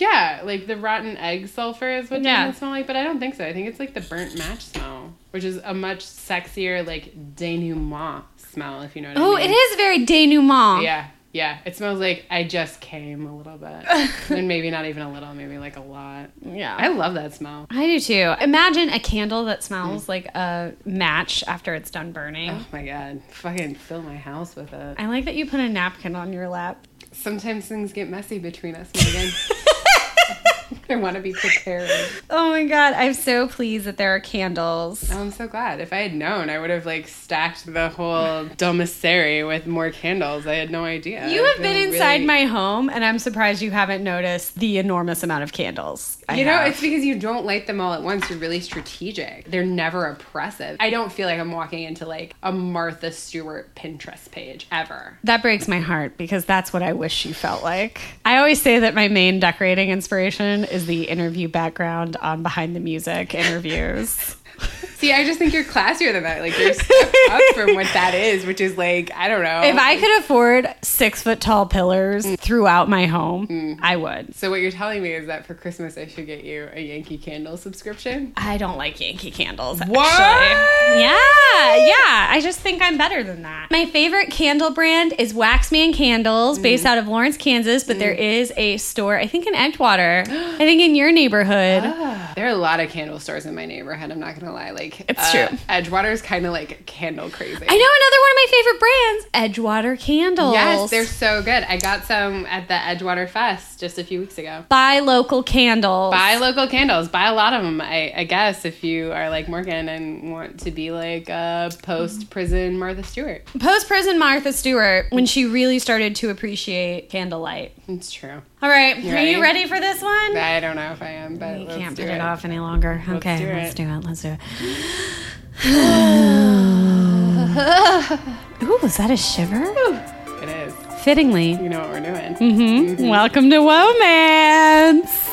Yeah, like the rotten egg sulfur is what Yeah. doesn't smell like, but I don't think so. I think it's like the burnt match smell, which is a much sexier, like denouement smell, if you know what Oh, I mean. it is very denouement. Yeah, yeah. It smells like I just came a little bit. and maybe not even a little, maybe like a lot. Yeah. I love that smell. I do too. Imagine a candle that smells mm. like a match after it's done burning. Oh my god. Fucking fill my house with it. I like that you put a napkin on your lap. Sometimes things get messy between us, Megan. I want to be prepared. Oh my god, I'm so pleased that there are candles. Oh, I'm so glad. If I had known, I would have like stacked the whole domicary with more candles. I had no idea. You have been inside really- my home, and I'm surprised you haven't noticed the enormous amount of candles. I You know, have. it's because you don't light them all at once. You're really strategic. They're never oppressive. I don't feel like I'm walking into like a Martha Stewart Pinterest page ever. that breaks my heart because that's what I wish you felt like. I always say that my main decorating inspiration is the interview background on Behind the Music interviews. See, I just think you're classier than that. Like you're step up from what that is, which is like I don't know. if I could afford six foot tall pillars mm. throughout my home, mm. I would. So what you're telling me is that for Christmas I should get you a Yankee Candle subscription. I don't like Yankee candles. What? Actually. Yeah, yeah. I just think I'm better than that. My favorite candle brand is Waxman Candles, mm. based out of Lawrence, Kansas. But there is a store, I think in Edgewater. I think in your neighborhood. Ah, there are a lot of candle stores in my neighborhood. I'm not gonna lie. Like It's uh, true. is kind of like candle crazy. I know another one of my favorite brands, Edgewater Candles. Yes, they're so good. I got some at the Edgewater Fest just a few weeks ago. buy local candles. Buy local candles. Buy a lot of them. I, I guess if you are like Morgan and want to be like a post prison Martha Stewart, post prison Martha Stewart when she really started to appreciate candlelight. it's true. All right, You are ready? you ready for this one? I don't know if I am, but You let's can't do put it. it off any longer. okay, do let's do it. Let's do it. Ooh, is that a shiver? It is. Fittingly. You know what we're doing. Mm-hmm. Welcome to Womance.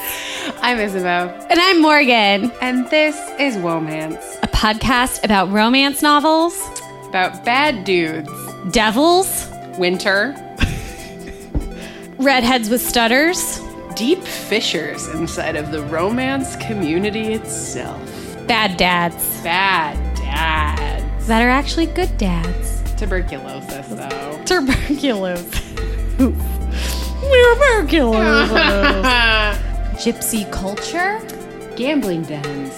I'm Isabel, And I'm Morgan, and this is Womance a podcast about romance novels, about bad dudes, devils, winter, redheads with stutters, deep fissures inside of the romance community itself. bad dads Bad dads. that are actually good dads. Tuberculosis, though. Tuberculosis. Tuberculosis. Gypsy culture. Gambling dens.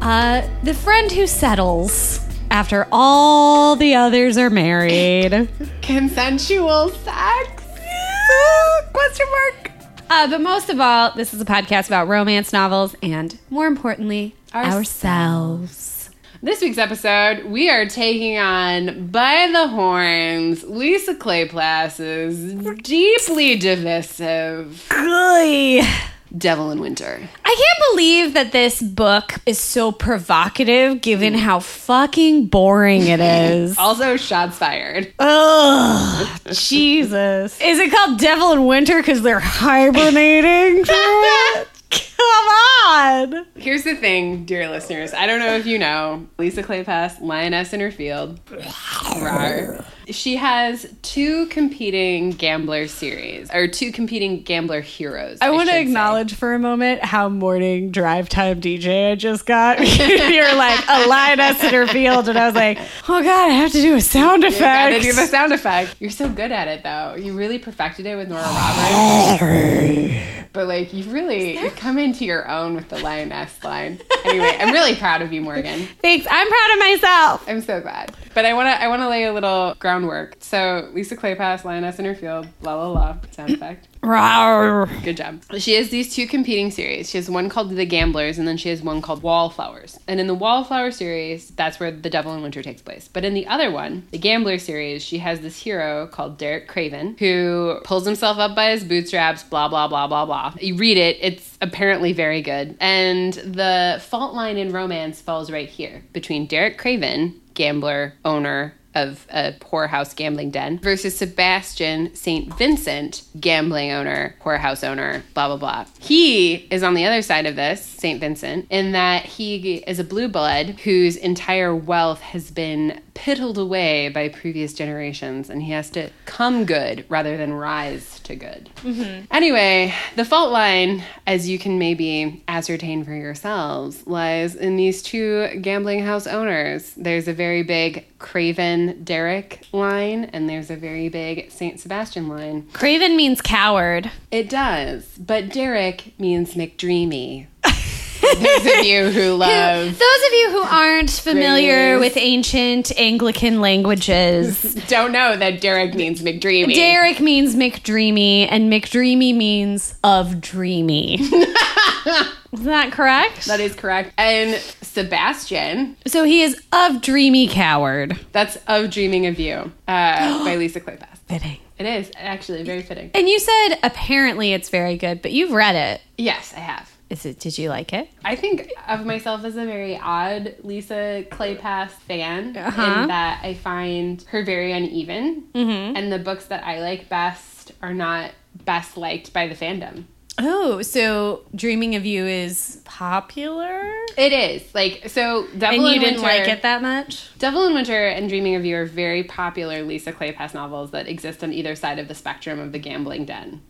Uh, the friend who settles after all the others are married. Consensual sex? Question mark. Uh, but most of all, this is a podcast about romance novels and, more importantly, Ours- ourselves. This week's episode, we are taking on by the horns Lisa Kleypas's deeply divisive Golly. Devil in Winter. I can't believe that this book is so provocative given how fucking boring it is. Also, shots fired. Ugh, Jesus. Is it called Devil in Winter because they're hibernating? Come on. Here's the thing, dear listeners. I don't know if you know Lisa Kleypas, Lioness in her field. Rawr. She has two competing gambler series, or two competing gambler heroes. I want to should say. acknowledge for a moment how morning drive time DJ I just got. You're like a lioness in her field, and I was like, oh god, I have to do a sound You gotta effect. do the sound effect. You're so good at it, though. You really perfected it with Nora Roberts. but like, you've really you come into your own with the lioness line. Anyway, I'm really proud of you, Morgan. Thanks. I'm proud of myself. I'm so glad. But I want to I want to lay a little groundwork. So Lisa Kleypas, Lioness in her field, la la la, sound effect. Rawr. Good job. She has these two competing series. She has one called The Gamblers, and then she has one called Wallflowers. And in the Wallflower series, that's where The Devil in Winter takes place. But in the other one, the Gambler series, she has this hero called Derek Craven who pulls himself up by his bootstraps, blah, blah, blah, blah, blah. You read it, it's apparently very good. And the fault line in romance falls right here between Derek Craven, gambler, owner, of a poorhouse gambling den versus Sebastian St. Vincent, gambling owner, poorhouse owner, blah, blah, blah. He is on the other side of this, St. Vincent, in that he is a blue blood whose entire wealth has been piddled away by previous generations, and he has to come good rather than rise to good. Mm-hmm. Anyway, the fault line, as you can maybe ascertain for yourselves, lies in these two gambling house owners. There's a very big Craven Derek line, and there's a very big Saint Sebastian line. Craven means coward. It does, but Derrick means McDreamy. Those of you who love. Those of you who aren't familiar Phrase. with ancient Anglican languages, Don't know that Derek means McDreamy. Derek means McDreamy, and McDreamy means of dreamy. Is that correct? That is correct. And Sebastian, so he is of dreamy coward. that's of Dreaming of You uh, by Lisa Kleypas. Fitting. It is actually very fitting. And you said apparently it's very good, but you've read it. Yes, I have. Is it? Did you like it? I think of myself as a very odd Lisa Kleypas fan Uh-huh. in that I find her very uneven, Mm-hmm. and the books that I like best are not best liked by the fandom. Oh, so Dreaming of You is popular, It is like so. Devil and you didn't Winter, like it that much. Devil in Winter and Dreaming of You are very popular Lisa Kleypas novels that exist on either side of the spectrum of the gambling den.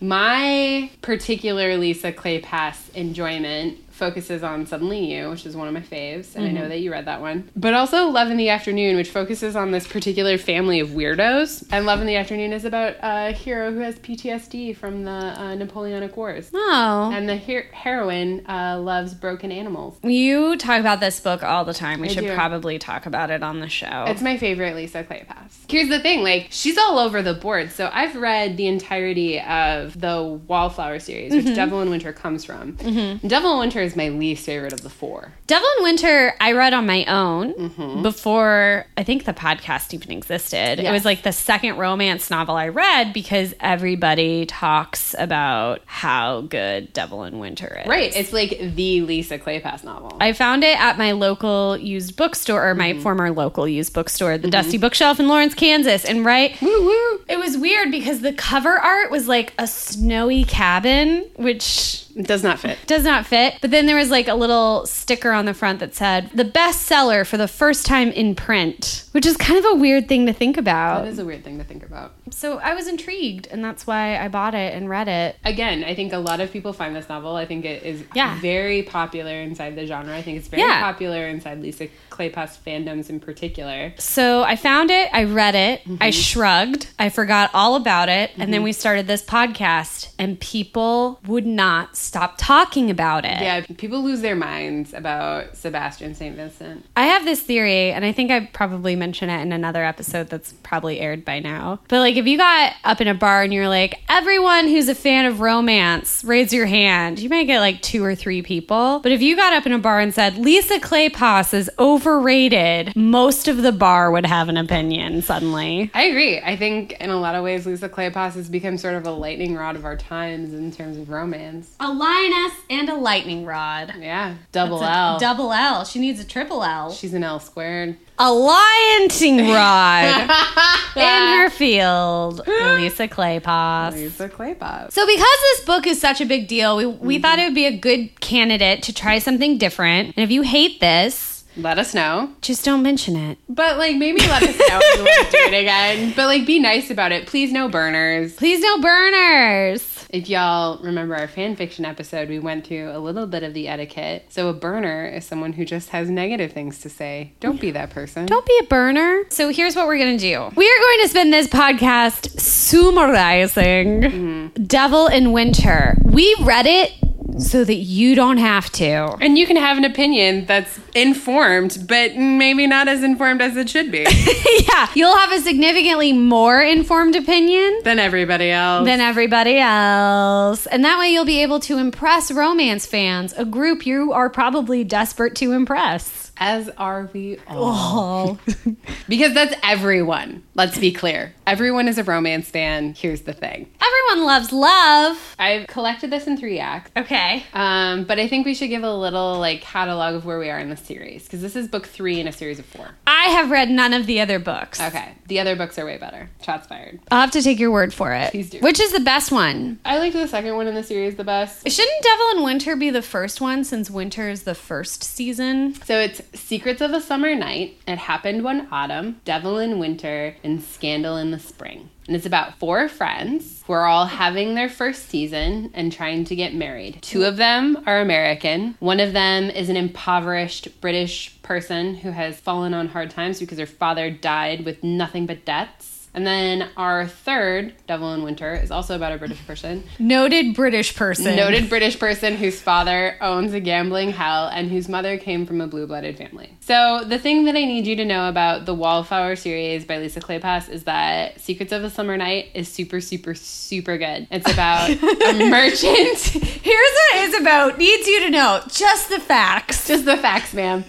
My particular Lisa Kleypas enjoyment focuses on Suddenly You, which is one of my faves, and I know that you read that one. But also Love in the Afternoon, which focuses on this particular family of weirdos. And Love in the Afternoon is about a hero who has PTSD from the uh, Napoleonic Wars. Oh, And the her- heroine uh, loves broken animals. you talk about this book all the time. We I should do. probably talk about it on the show. It's my favorite Lisa Kleypas. Here's the thing, like she's all over the board. So I've read the entirety of the Wallflower series, which mm-hmm. Devil in Winter comes from. Mm-hmm. Devil in Winter is my least favorite of the four. Devil in Winter, I read on my own mm-hmm. before I think the podcast even existed. It was like the second romance novel I read because everybody talks about how good Devil in Winter is. Right, it's like the Lisa Kleypas novel. I found it at my local used bookstore, or my former local used bookstore, the Dusty Bookshelf in Lawrence, Kansas. And right, woo woo. it was weird because the cover art was like a snowy cabin, which It does not fit. does not fit. But then there was like a little sticker on the front that said the bestseller for the first time in print, which is kind of a weird thing to think about. is a weird thing to think about. So I was intrigued, and that's why I bought it and read it. Again, I think a lot of people find this novel. I think it is Yeah. very popular inside the genre. I think it's very Yeah. popular inside Lisa Kleypas fandoms in particular. So I found it, I read it, I mm-hmm. shrugged, I forgot all about it, and then mm-hmm. we started this podcast, and people would not stop talking about it. Yeah, people lose their minds about Sebastian St. Vincent. I have this theory, and I think I probably mentioned it in another episode that's probably aired by now. But like, if you got up in a bar and you're like, everyone who's a fan of romance, raise your hand, you might get like two or three people. But if you got up in a bar and said, Lisa Kleypas is overrated, most of the bar would have an opinion suddenly. I agree. I think in a lot of ways, Lisa Kleypas has become sort of a lightning rod of our times in terms of romance. A lioness and a lightning rod. Yeah, double a L. Double L. She needs a triple L. She's an L squared. A lionting rod in her field. Lisa Kleypas. Lisa Kleypas. So, because this book is such a big deal, we, we mm-hmm. thought it would be a good candidate to try something different. And if you hate this, Let us know. just don't mention it. But like maybe let us know if you want to do it again. But like be nice about it. Please no burners. Please, no burners. If y'all remember our fan fiction episode, we went through a little bit of the etiquette. So a burner is someone who just has negative things to say. Don't be that person. Don't be a burner. So, here's what we're going to do we are going to spend this podcast summarizing mm-hmm. Devil in Winter. We read it so that you don't have to. And you can have an opinion that's informed, but maybe not as informed as it should be yeah, you'll have a significantly more informed opinion than everybody else. than everybody else. And that way you'll be able to impress romance fans, a group you are probably desperate to impress. As are we all. because that's everyone. Let's be clear. Everyone is a romance fan. Here's the thing. Everyone loves love. I've collected this in three acts. Okay. Um, but I think we should give a little like catalog of where we are in the series because this is book three in a series of four. I have read none of the other books. Okay, the other books are way better. Shots fired. I'll have to take your word for it. Please do. Which is the best one? I liked the second one in the series the best. Shouldn't Devil in Winter be the first one since winter is the first season? So it's Secrets of a Summer Night, It Happened One Autumn, Devil in Winter, and Scandal in the Spring. And it's about four friends who are all having their first season and trying to get married. Two of them are American. One of them is an impoverished British person who has fallen on hard times because her father died with nothing but debts. And then our third, Devil in Winter, is also about a British person. Noted British person. Noted British person whose father owns a gambling hell and whose mother came from a blue blooded family. So, the thing that I need you to know about the Wallflower series by Lisa Kleypas is that Secrets of a Summer Night is super, super, super good. It's about a merchant. Here's what it is about. Needs you to know just the facts. Just the facts, ma'am.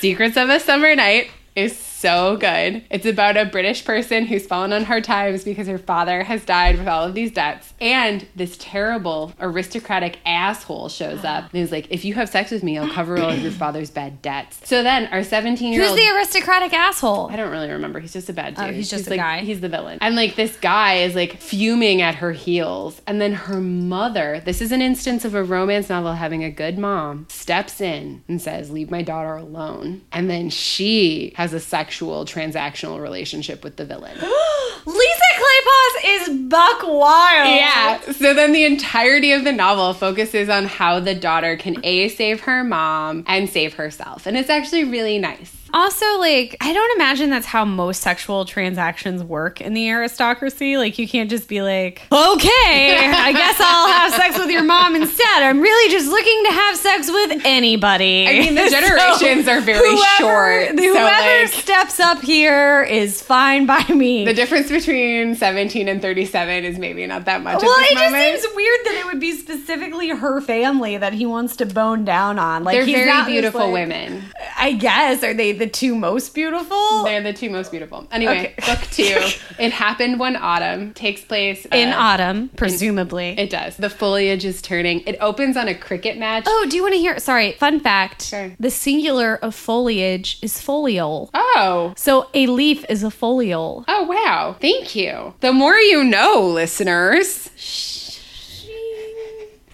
Secrets of a Summer Night is so good. It's about a British person who's fallen on hard times because her father has died with all of these debts. And this terrible aristocratic asshole shows up and is like, if you have sex with me, I'll cover all of your father's bad debts. So then our 17 year old. Who's the aristocratic asshole? I don't really remember. He's just a bad oh, dude. Oh, he's just a like, guy. He's the villain. And like this guy is like fuming at her heels. And then her mother, this is an instance of a romance novel having a good mom, steps in and says, Leave my daughter alone. And then she has a sexual transactional relationship with the villain. Lisa Kleypas is buck wild. Yeah. So then the entirety of the novel focuses on how the daughter can A, save her mom and save herself. And it's actually really nice. Also, like, I don't imagine that's how most sexual transactions work in the aristocracy. Like, you can't just be like, okay, I guess I'll have sex with your mom instead. I'm really just looking to have sex with anybody. I mean, the So, generations are very short. so, Whoever like- steps up here is fine by me. The difference between 17 and 37 is maybe not that much well, it just seems weird that it would be specifically her family that he wants to bone down on. Like, They're he's very beautiful like- women. I guess. Are they the two most beautiful? They're the two most beautiful. Anyway, Okay. book two. it happened one autumn. Takes place in uh, autumn, presumably. It does. The foliage is turning. It opens on a cricket match. oh, do you want to hear? Sorry, fun fact. Sure. The singular of foliage is foliole. Oh. So a leaf is a foliole. Oh, wow. Thank you. The more you know, listeners.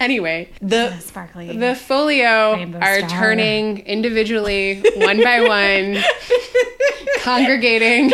Anyway, the Sparkly. the folio Rainbow are star. turning individually, one by one, congregating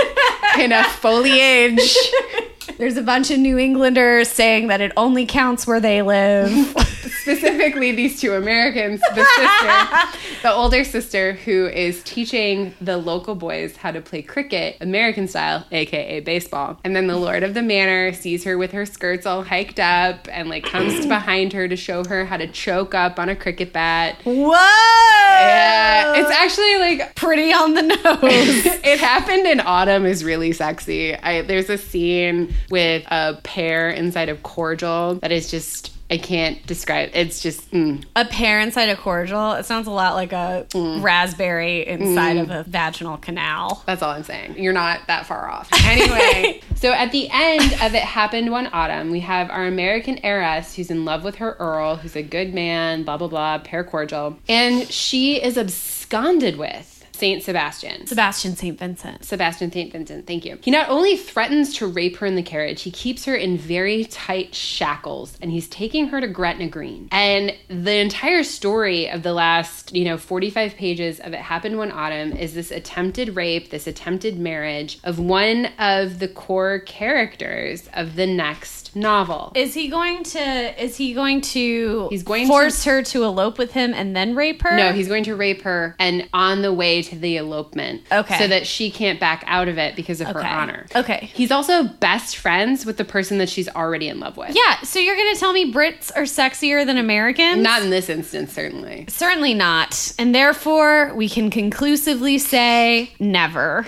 in a foliage. There's a bunch of New Englanders saying that it only counts where they live. Specifically, these two Americans, the sister, the older sister, who is teaching the local boys how to play cricket, American style, aka baseball. And then the Lord of the Manor sees her with her skirts all hiked up and like comes behind her to show her how to choke up on a cricket bat. Whoa! Yeah, it's actually like pretty on the nose. it happened in autumn is really sexy. I there's a scene with a pear inside of cordial that is just I can't describe. It's just mm. a pear inside a cordial. It sounds a lot like a raspberry inside of a vaginal canal. that's all I'm saying. You're not that far off. Anyway, so at the end of it happened one autumn, we have our American heiress who's in love with her earl, who's a good man, blah blah blah, pear cordial, and she is absconded with Saint Sebastian. Sebastian St. Vincent. Sebastian St. Vincent, thank you. He not only threatens to rape her in the carriage, he keeps her in very tight shackles and he's taking her to Gretna Green. And the entire story of the last, you know, 45 pages of It Happened One Autumn is this attempted rape, this attempted marriage of one of the core characters of the next novel. Is he going to? Is he going to? He's going to- force her to elope with him and then rape her. No, he's going to rape her and on the way to the elopement. Okay. So that she can't back out of it because of her honor. Okay. He's also best friends with the person that she's already in love with. Yeah. So you're gonna tell me Brits are sexier than Americans? Not in this instance, certainly. Certainly not. And therefore, we can conclusively say never.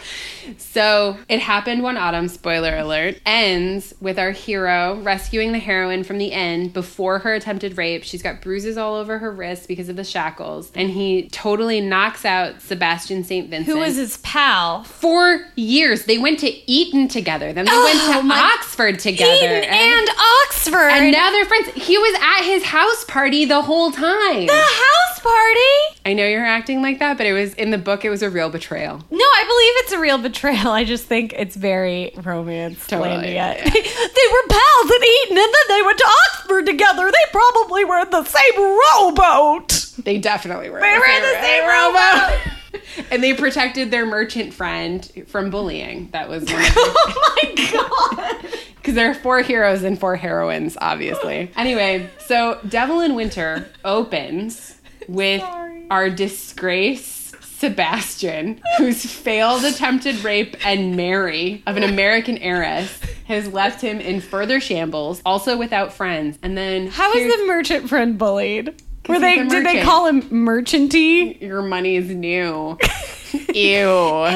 So, It Happened One Autumn, spoiler alert, ends with our hero rescuing the heroine from the end before her attempted rape. She's got bruises all over her wrists because of the shackles, and he totally knocks out Sebastian St. Vincent. Who was his pal? For years. They went to Eton together, then they Oh, went to oh Oxford together. Eton and Oxford. and now they're friends. He was at his house party the whole time. the house party. I know you're acting like that, but it was in the book. It was a real betrayal. No, I believe it's a real betrayal. I just think it's very romance Totally, yeah. it. they were pals at Eton, and then they went to Oxford together. They probably were in the same rowboat. They definitely were. They were in the same rowboat. and they protected their merchant friend from bullying. That was one of Oh my god. because there are four heroes and four heroines, obviously. Anyway, so Devil in Winter opens with Sorry. our disgrace. Sebastian, whose failed attempted rape and marry of an American heiress has left him in further shambles, also without friends. And then How here's- the merchant friend bullied? Were they did they call him merchanty? your money's new? Ew. Ew,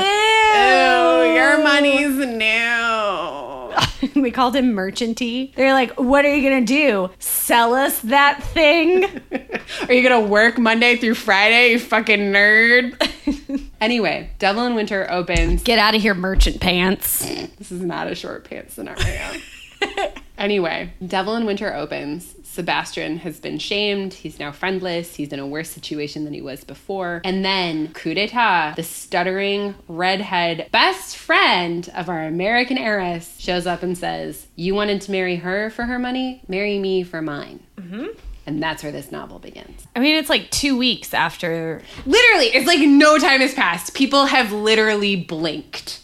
Ew, your money's new. we called him merchanty. They're like, what are you gonna do? Sell us that thing? Are you gonna work Monday through Friday, you fucking nerd? anyway, Devil in Winter opens. Get out of here, merchant pants. This is not a short pants scenario. anyway, Devil in Winter opens. Sebastian has been shamed. He's now friendless. He's in a worse situation than he was before. And then, coup d'etat, the stuttering redhead best friend of our American heiress shows up and says, You wanted to marry her for her money? Marry me for mine. Mm-hmm. And that's where this novel begins. I mean, it's like two weeks after. Literally, it's like no time has passed. People have literally blinked.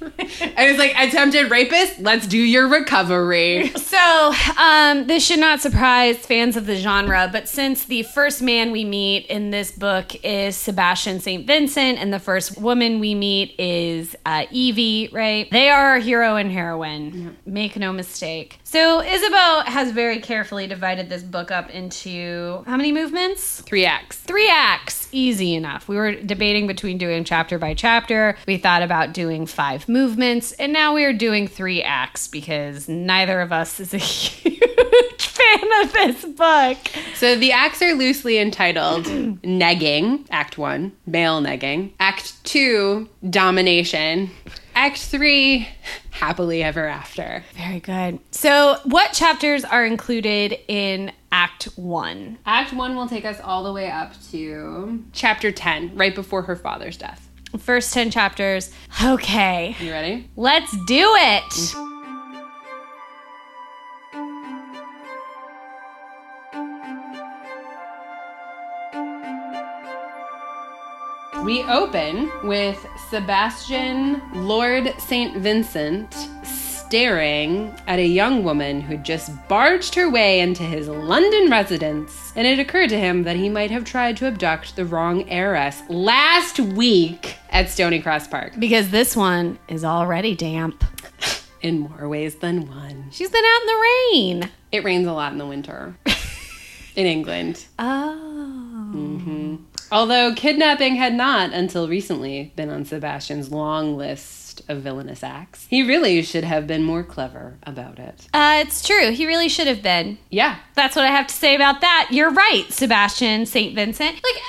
And it's like attempted rapist, let's do your recovery. So, um, this should not surprise fans of the genre, but since the first man we meet in this book is Sebastian St. Vincent, and the first woman we meet is uh, Evie, right? They are our hero and heroine. Make no mistake. So, Isabeau has very carefully divided this book up into how many movements? Three acts. three acts. Easy enough. We were debating between doing chapter by chapter. We thought about doing five movements and now we are doing three acts because neither of us is a huge fan of this book. So the acts are loosely entitled Negging, Act One, Male Negging, Act Two, Domination, Act Three, Happily Ever After. very good so what chapters are included in act one Act One will take us all the way up to chapter 10, right before her father's death. first 10 chapters okay You ready? let's do it We open with Sebastian Lord St. Vincent staring at a young woman who just barged her way into his London residence, and it occurred to him that he might have tried to abduct the wrong heiress last week at Stony Cross Park. because this one is already damp In more ways than one. she's been out in the rain It rains a lot in the winter in England. oh Although kidnapping had not, until recently, been on Sebastian's long list of villainous acts, he really should have been more clever about it. Uh, it's true. He really should have been. Yeah, That's what I have to say about that. You're right, Sebastian St. Vincent. Like,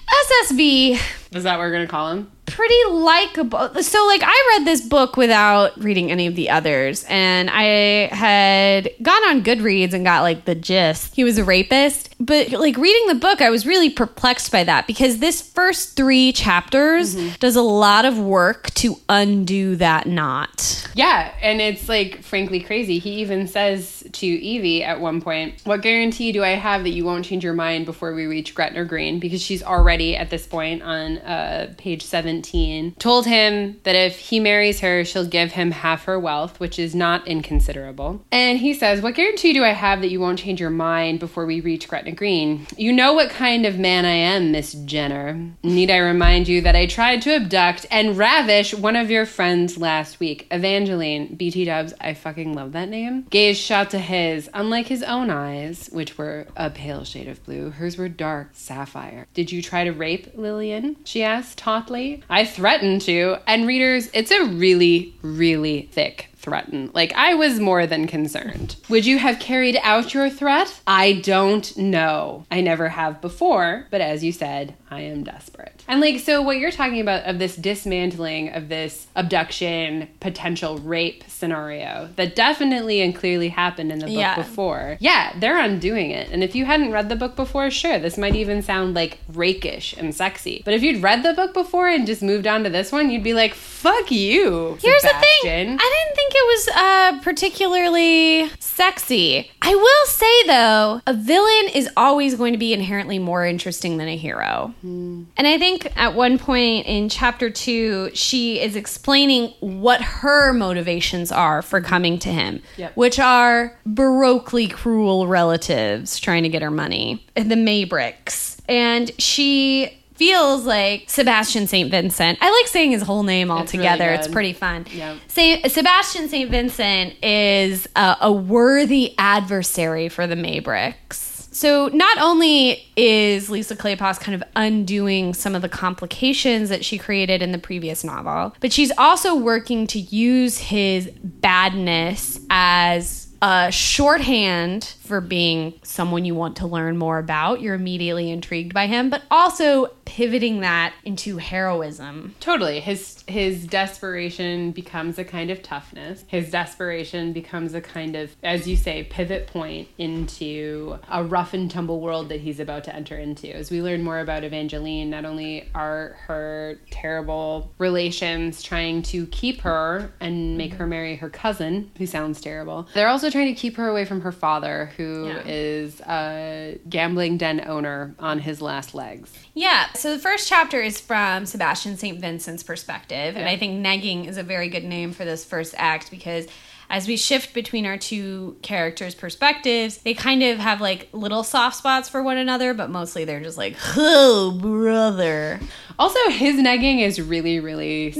SSV, is that what we're gonna call him? pretty likable. So, like, I read this book without reading any of the others, and I had gone on Goodreads and got, like, the gist. He was a rapist. But, like, reading the book, I was really perplexed by that because this first three chapters mm-hmm. does a lot of work to undo that knot. Yeah, and it's like frankly crazy. He even says to Evie at one point, What guarantee do I have that you won't change your mind before we reach Gretna Green? Because she's already at this point on uh, page 17 told him that if he marries her, she'll give him half her wealth, which is not inconsiderable. And he says, What guarantee do I have that you won't change your mind before we reach Gretna Green? You know what kind of man I am, Miss Jenner. Need I remind you that I tried to abduct and ravish one of your friends last week, Evangeline. BT Dubs, I fucking love that name. Gaze shot to his. Unlike his own eyes, which were a pale shade of blue, hers were dark sapphire. Did you try to rape Lillian? She asked tautly. I threatened to. And readers, it's a really, really thick threatened. Like, I was more than concerned. Would you have carried out your threat? I don't know. I never have before, but as you said, I am desperate. And like, so what you're talking about of this dismantling of this abduction, potential rape scenario that definitely and clearly happened in the book Yeah. before. Yeah, they're undoing it. And if you hadn't read the book before, sure, this might even sound like rakish and sexy. But if you'd read the book before and just moved on to this one, you'd be like, fuck you. Here's the thing. I didn't think it was uh, particularly sexy. I will say though, a villain is always going to be inherently more interesting than a hero. Hmm. And I think at one point in chapter two, she is explaining what her motivations are for coming to him, Yep. which are baroquely cruel relatives trying to get her money, the Maybricks. And she feels like Sebastian St. Vincent. I like saying his whole name It's really altogether. it's pretty fun. Yep. Saint, Sebastian St. Vincent is a, a worthy adversary for the Maybricks. So not only is Lisa Kleypas kind of undoing some of the complications that she created in the previous novel, but she's also working to use his badness as a shorthand for being someone you want to learn more about. You're immediately intrigued by him, but also pivoting that into heroism. Totally. His his desperation becomes a kind of toughness. His desperation becomes a kind of, as you say, pivot point into a rough and tumble world that he's about to enter into. As we learn more about Evangeline, not only are her terrible relations trying to keep her and make her mm-hmm. marry her cousin, who sounds terrible, they're also trying to keep her away from her father, who Yeah. is a gambling den owner on his last legs. Yeah, so the first chapter is from Sebastian St. Vincent's perspective, and Yeah. I think negging is a very good name for this first act because as we shift between our two characters' perspectives, they kind of have like little soft spots for one another, but mostly they're just like, oh, brother. Also, his negging is really, really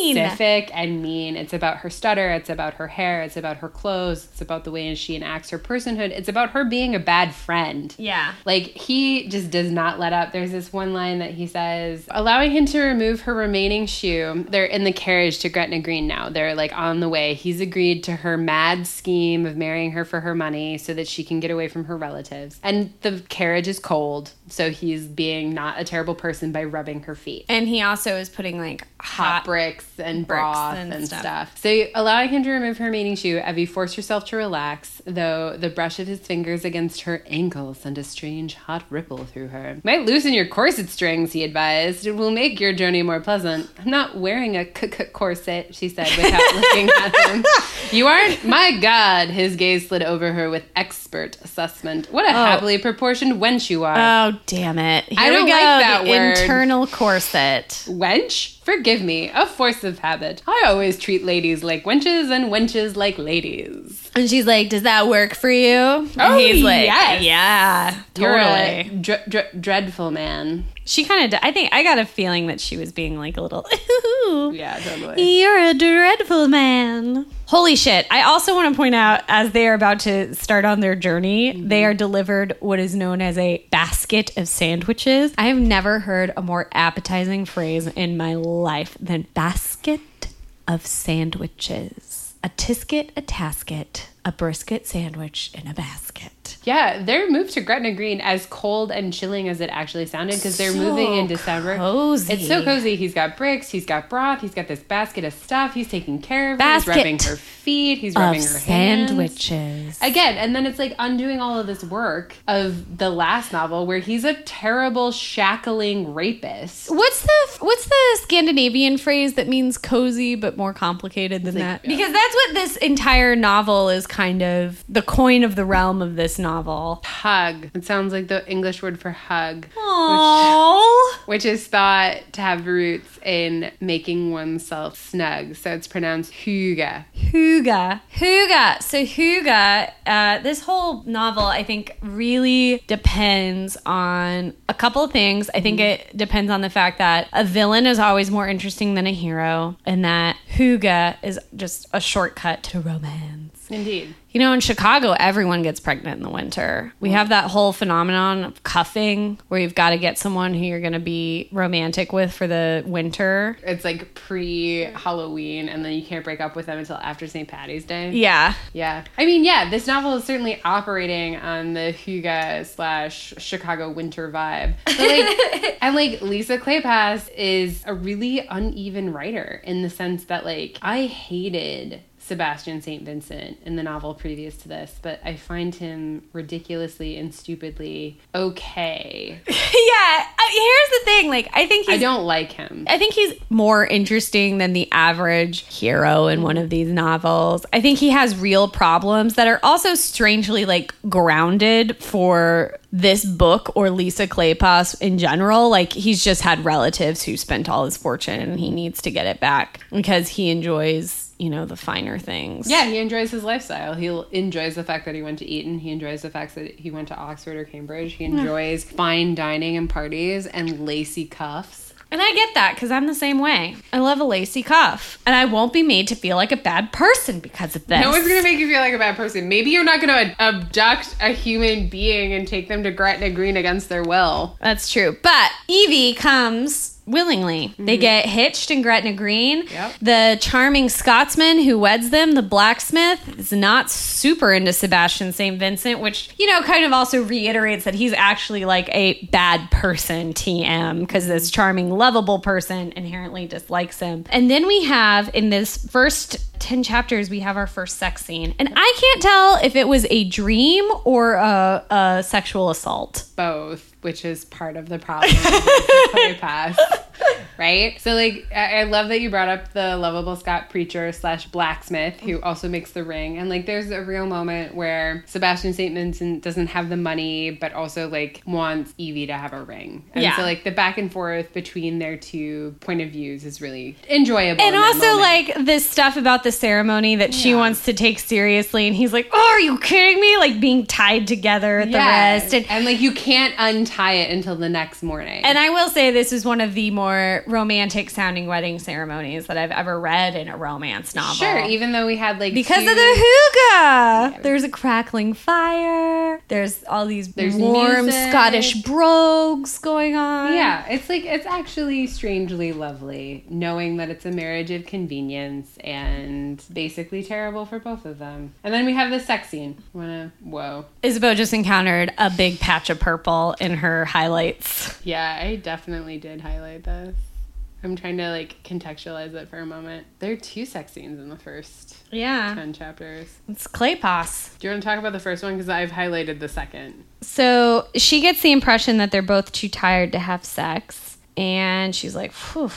Mean. specific and mean. It's about her stutter. It's about her hair. It's about her clothes. It's about the way she enacts her personhood. It's about her being a bad friend. Yeah. Like, he just does not let up. There's this one line that he says, allowing him to remove her remaining shoe. They're in the carriage to Gretna Green now. They're like on the way. He's agreed to her mad scheme of marrying her for her money so that she can get away from her relatives. And the carriage is cold. So he's being not a terrible person by rubbing her feet And he also is putting like hot hot. bricks and bricks broth and and, stuff. stuff. So allowing him to remove her remaining shoe, Evie forced herself to relax, though the brush of his fingers against her ankle sent a strange hot ripple through her. Might loosen your corset strings, he advised. It will make your journey more pleasant. I'm not wearing a c- c- corset, she said without looking at him. You aren't? My God. His gaze slid over her with expert assessment. What a oh. happily proportioned wench you are. Oh, damn it. Here I don't like that word. internal corset. Wench? Forgive me, a force of habit. I always treat ladies like wenches and wenches like ladies. And she's like, Does that work for you? And Oh, he's like, yes. Yeah, totally. dr- dr- dreadful man. She kind of, I think, I got a feeling that she was being like a little, Yeah, totally. you're a dreadful man. Holy shit. I also want to point out, as they are about to start on their journey, they mm-hmm. are delivered what is known as a basket of sandwiches. I have never heard a more appetizing phrase in my life than basket of sandwiches. A tisket, a tasket, a brisket sandwich in a basket. Yeah, their move to Gretna Green, as cold and chilling as it actually sounded, because they're So moving in December. cozy. It's so cozy. He's got bricks, he's got broth, he's got this basket of stuff, he's taking care of her, Basket he's rubbing her feet, he's rubbing Of her hands. sandwiches. Again, and then it's like undoing all of this work of the last novel where he's a terrible shackling rapist. What's the what's the Scandinavian phrase that means cozy but more complicated than that? Because that's what this entire novel is kind of the coin of the realm of this novel. Hug. It sounds like the English word for hug. Aww. which is thought to have roots in making oneself snug. So it's pronounced hygge. Hygge. Hygge. So Hygge, uh, this whole novel I think really depends on a couple of things. I think it depends on the fact that a villain is always more interesting than a hero, and that Hygge is just a shortcut to romance. Indeed. You know, in Chicago, everyone gets pregnant in the winter. We have that whole phenomenon of cuffing where you've got to get someone who you're going to be romantic with for the winter. It's like pre Halloween, and then you can't break up with them until after St. Patty's Day. Yeah. Yeah. I mean, yeah, this novel is certainly operating on the Hygge slash Chicago winter vibe. But like, and like Lisa Kleypas is a really uneven writer in the sense that like I hated Sebastian St. Vincent in the novel previous to this, but I find him ridiculously and stupidly okay. yeah. Uh, here's the thing. Like, I think. I don't like him. I think he's more interesting than the average hero in one of these novels. I think he has real problems that are also strangely like grounded for this book or Lisa Kleypas in general. Like he's just had relatives who spent all his fortune and he needs to get it back because he enjoys you know the finer things. Yeah, he enjoys his lifestyle. He enjoys the fact that he went to Eton. He enjoys the fact that he went to Oxford or Cambridge. He enjoys fine dining and parties and lacy cuffs. And I get that because I'm the same way. I love a lacy cuff. And I won't be made to feel like a bad person because of this. No one's going to make you feel like a bad person. Maybe you're not going to abduct a human being and take them to Gretna Green against their will. That's true. But Evie comes willingly. They mm-hmm. get hitched in Gretna Green. Yep. The charming Scotsman who weds them, the blacksmith, is not super into Sebastian St. Vincent, which, you know, kind of also reiterates that he's actually like a bad person, TM, because this mm-hmm. charming, lovable person inherently dislikes him. And then we have in this first 10 chapters, we have our first sex scene. And I can't tell if it was a dream or a, a sexual assault. Both, which is part of the problem the play pass. Right? So, like, I, I love that you brought up the lovable Scott preacher slash blacksmith who also makes the ring. And, like, there's a real moment where Sebastian St. Vincent doesn't have the money, but also, like, wants Evie to have a ring. And Yeah. so, like, the back and forth between their two point of views is really enjoyable. And also, like, this stuff about the ceremony that she Yeah. wants to take seriously. And he's like, Oh, are you kidding me? Like, being tied together at the wrist. And, and like you can't untie it until the next morning. and I will say, this is one of the more romantic sounding wedding ceremonies that I've ever read in a romance novel. sure, even though we had like because two- of the hygge. There's a crackling fire. There's all these There's warm music. Scottish brogues going on. Yeah, it's like it's actually strangely lovely knowing that it's a marriage of convenience and basically terrible for both of them. And then we have the sex scene. Wanna whoa. Isabeau just encountered a big patch of purple in her highlights. Yeah, I definitely did highlight this. I'm trying to like contextualize it for a moment. There are two sex scenes in the first Yeah. ten chapters. It's clay Kleypas. Do you want to talk about the first one? Because I've highlighted the second. So she gets the impression that they're both too tired to have sex. And she's like, Phew.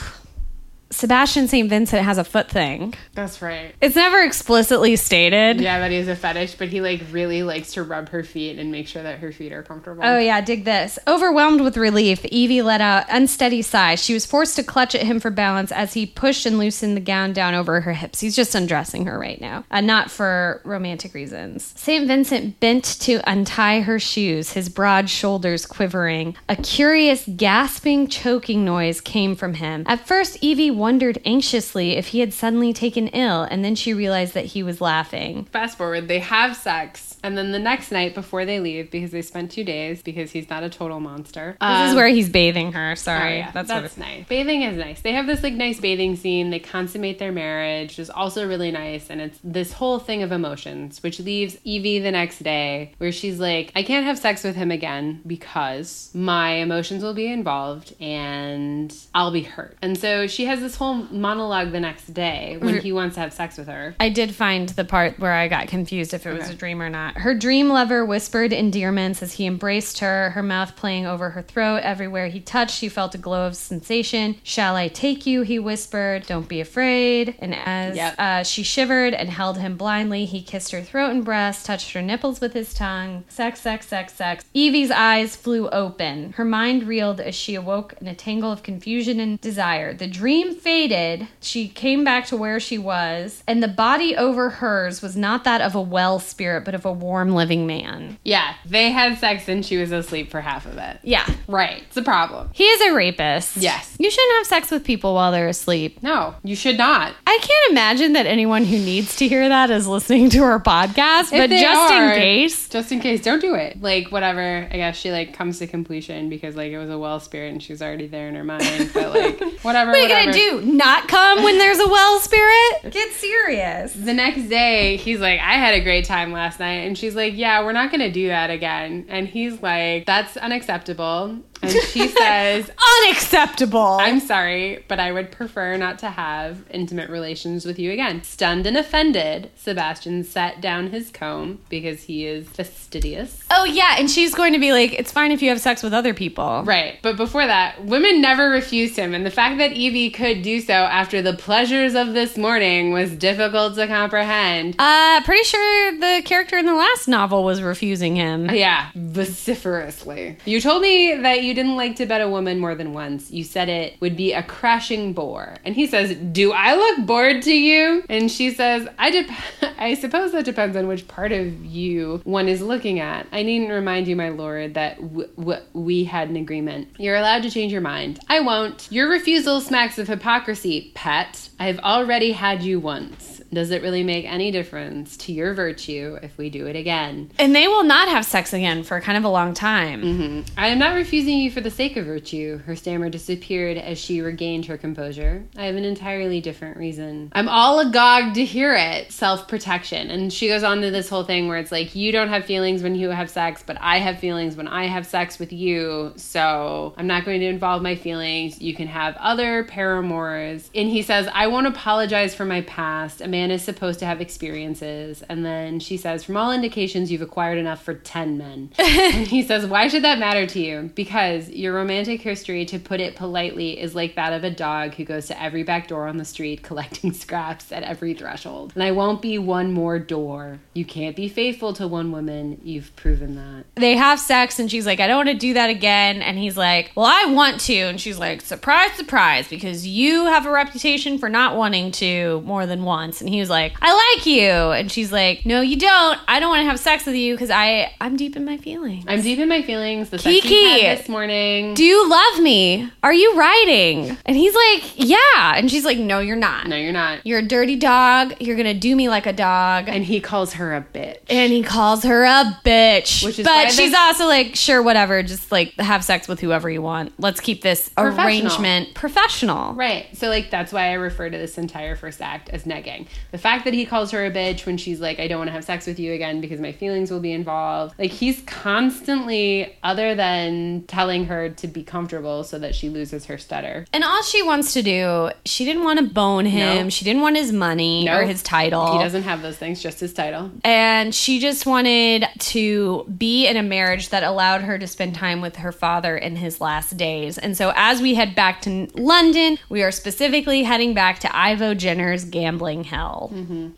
Sebastian St. Vincent has a foot thing. That's right. It's never explicitly stated. Yeah, that he has a fetish, but he like really likes to rub her feet and make sure that her feet are comfortable. Oh, yeah, dig this. Overwhelmed with relief, Evie let out unsteady sigh. She was forced to clutch at him for balance as he pushed and loosened the gown down over her hips. He's just undressing her right now, uh, not for romantic reasons. St. Vincent bent to untie her shoes, his broad shoulders quivering. A curious, gasping, choking noise came from him. At first, Evie wondered anxiously if he had suddenly taken ill, and then she realized that he was laughing. Fast forward, they have sex, and then the next night before they leave, because they spent two days, because he's not a total monster. This is um, where he's bathing her. Sorry. Oh, yeah. That's, That's, nice. Bathing is nice. They have this like nice bathing scene. They consummate their marriage, which is also really nice. And it's this whole thing of emotions, which leaves Evie the next day where she's like, I can't have sex with him again because my emotions will be involved and I'll be hurt. And so she has this whole monologue the next day when mm-hmm. he wants to have sex with her. I did find the part where I got confused if it was a dream or not. Her dream lover whispered endearments as he embraced her, her mouth playing over her throat. Everywhere he touched, she felt a glow of sensation. Shall I take you? He whispered. Don't be afraid. And as Yep. uh, she shivered and held him blindly, he kissed her throat and breast, touched her nipples with his tongue. Sex, sex, sex, sex. Evie's eyes flew open. Her mind reeled as she awoke in a tangle of confusion and desire. The dream faded, she came back to where she was, and the body over hers was not that of a well spirit, but of a warm living man. Yeah, they had sex and she was asleep for half of it. Yeah. Right, it's a problem. He is a rapist. Yes. You shouldn't have sex with people while they're asleep. No, you should not. I can't imagine that anyone who needs to hear that is listening to our podcast, but they just are- in case. Just in case, don't do it. Like whatever. I guess she like comes to completion because like it was a well spirit and she was already there in her mind. But like whatever. What are you gonna do? Not come when there's a well spirit? Get serious. The next day, he's like, I had a great time last night. And she's like, Yeah, we're not going to do that again. And he's like, That's unacceptable. And she says, Unacceptable. I'm sorry, but I would prefer not to have intimate relations with you again. Stunned and offended, Sebastian set down his comb because he is fastidious. oh yeah, and she's going to be like, it's fine if you have sex with other people. Right, but before that, women never refused him, and the fact that Evie could do so after the pleasures of this morning was difficult to comprehend. Uh, pretty sure the character in the last novel was refusing him. Yeah, vociferously. You told me that you didn't like to bet a woman more than once. You said it would be a crashing bore. And he says, Do I look bored to you? And she says, I, dep- I suppose that depends on which part of you one is looking at. I needn't remind you, my lord, that w- w- we had an agreement. You're allowed to change your mind. I won't. Your refusal smacks of hypocrisy, pet. I've already had you once. Does it really make any difference to your virtue if we do it again? And they will not have sex again for kind of a long time. Mm-hmm. I am not refusing you for the sake of virtue. Her stammer disappeared as she regained her composure. I have an entirely different reason. I'm all agog to hear it. Self protection. And she goes on to this whole thing where it's like, you don't have feelings when you have sex, but I have feelings when I have sex with you. So I'm not going to involve my feelings. You can have other paramours. And he says, I won't apologize for my past. A man is supposed to have experiences. And then she says, From all indications, you've acquired enough for 10 men. and he says, Why should that matter to you? Because your romantic history, to put it politely, is like that of a dog who goes to every back door on the street collecting scraps at every threshold. And I won't be one more door. You can't be faithful to one woman. You've proven that. They have sex, and she's like, I don't want to do that again. And he's like, Well, I want to. And she's like, Surprise, surprise, because you have a reputation for not wanting to more than once. And he was like, I like you. And she's like, No, you don't. I don't want to have sex with you because I I'm deep in my feelings. I'm deep in my feelings. The sex Kiki. this morning. Do you love me? Are you writing? And he's like, Yeah. And she's like, No, you're not. no, you're not. You're a dirty dog. You're gonna do me like a dog. And he calls her a bitch. and he calls her a bitch. Which is but this- she's also like, sure, whatever. Just like have sex with whoever you want. Let's keep this Professional. arrangement professional. Right. So like that's why I refer to this entire first act as negging. The fact that he calls her a bitch when she's like, I don't want to have sex with you again because my feelings will be involved. Like he's constantly, other than telling her to be comfortable so that she loses her stutter. And all she wants to do, she didn't want to bone him. No. She didn't want his money No. or his title. He doesn't have those things, just his title. and she just wanted to be in a marriage that allowed her to spend time with her father in his last days. And so, as we head back to London, we are specifically heading back to Ivo Jenner's gambling hell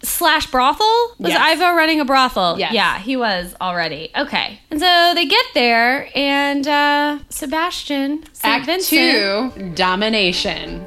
slash brothel. Was Mm-hmm. Yes. Ivo running a brothel? Yes. Yeah, he was already. Okay, and so they get there, and uh, Sebastian St. Act Vincent. two, domination.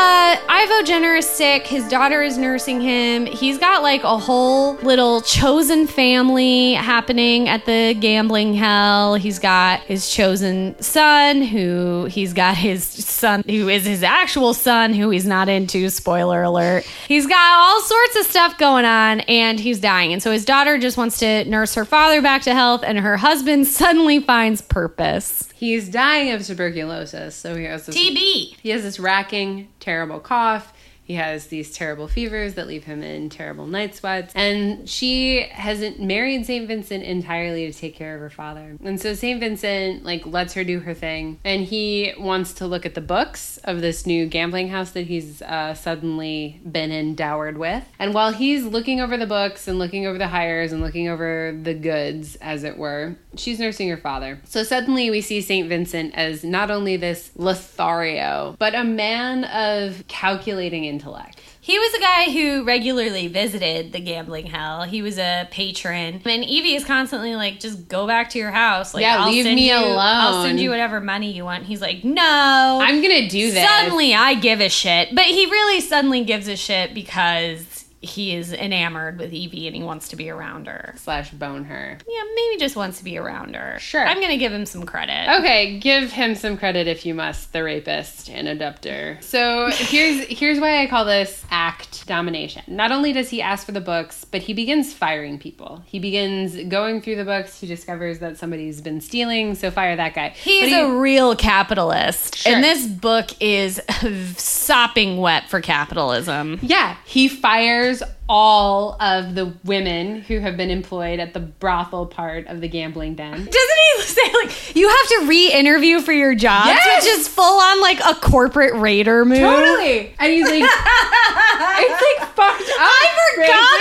Uh, Ivo Jenner is sick. His daughter is nursing him. He's got like a whole little chosen family happening at the gambling hell. He's got his chosen son, who he's got his son, who is his actual son, who he's not into. Spoiler alert. He's got all sorts of stuff going on, and he's dying. And so his daughter just wants to nurse her father back to health, and her husband suddenly finds purpose. He's dying of tuberculosis, so he has this TB. He has this racking, terrible cough. He has these terrible fevers that leave him in terrible night sweats. And she hasn't married St. Vincent entirely to take care of her father. And so St. Vincent like lets her do her thing. And he wants to look at the books of this new gambling house that he's uh, suddenly been endowed with. And while he's looking over the books and looking over the hires and looking over the goods, as it were, she's nursing her father. So suddenly we see St. Vincent as not only this Lothario, but a man of calculating intellect. He was a guy who regularly visited the gambling hell. He was a patron. And Evie is constantly like, just go back to your house. Like, Yeah, leave send me you, I'll send you whatever money you want. He's like, no. I'm gonna do this. Suddenly I give a shit. But he really suddenly gives a shit because he is enamored with Evie and he wants to be around her. slash bone her. Yeah, maybe just wants to be around her. Sure. I'm going to give him some credit. Okay, give him some credit if you must, the rapist and abductor. So here's here's why I call this act domination. Not only does he ask for the books, but he begins firing people. He begins going through the books. He discovers that somebody's been stealing, so fire that guy. He's he- a real capitalist. Sure. And this book is sopping wet for capitalism. yeah, he fires there's all of the women who have been employed at the brothel part of the gambling den. Doesn't he say like you have to re-interview for your job, Yes! which is full on like a corporate raider move? Totally. And he's like, it's like fucked up. I right? forgot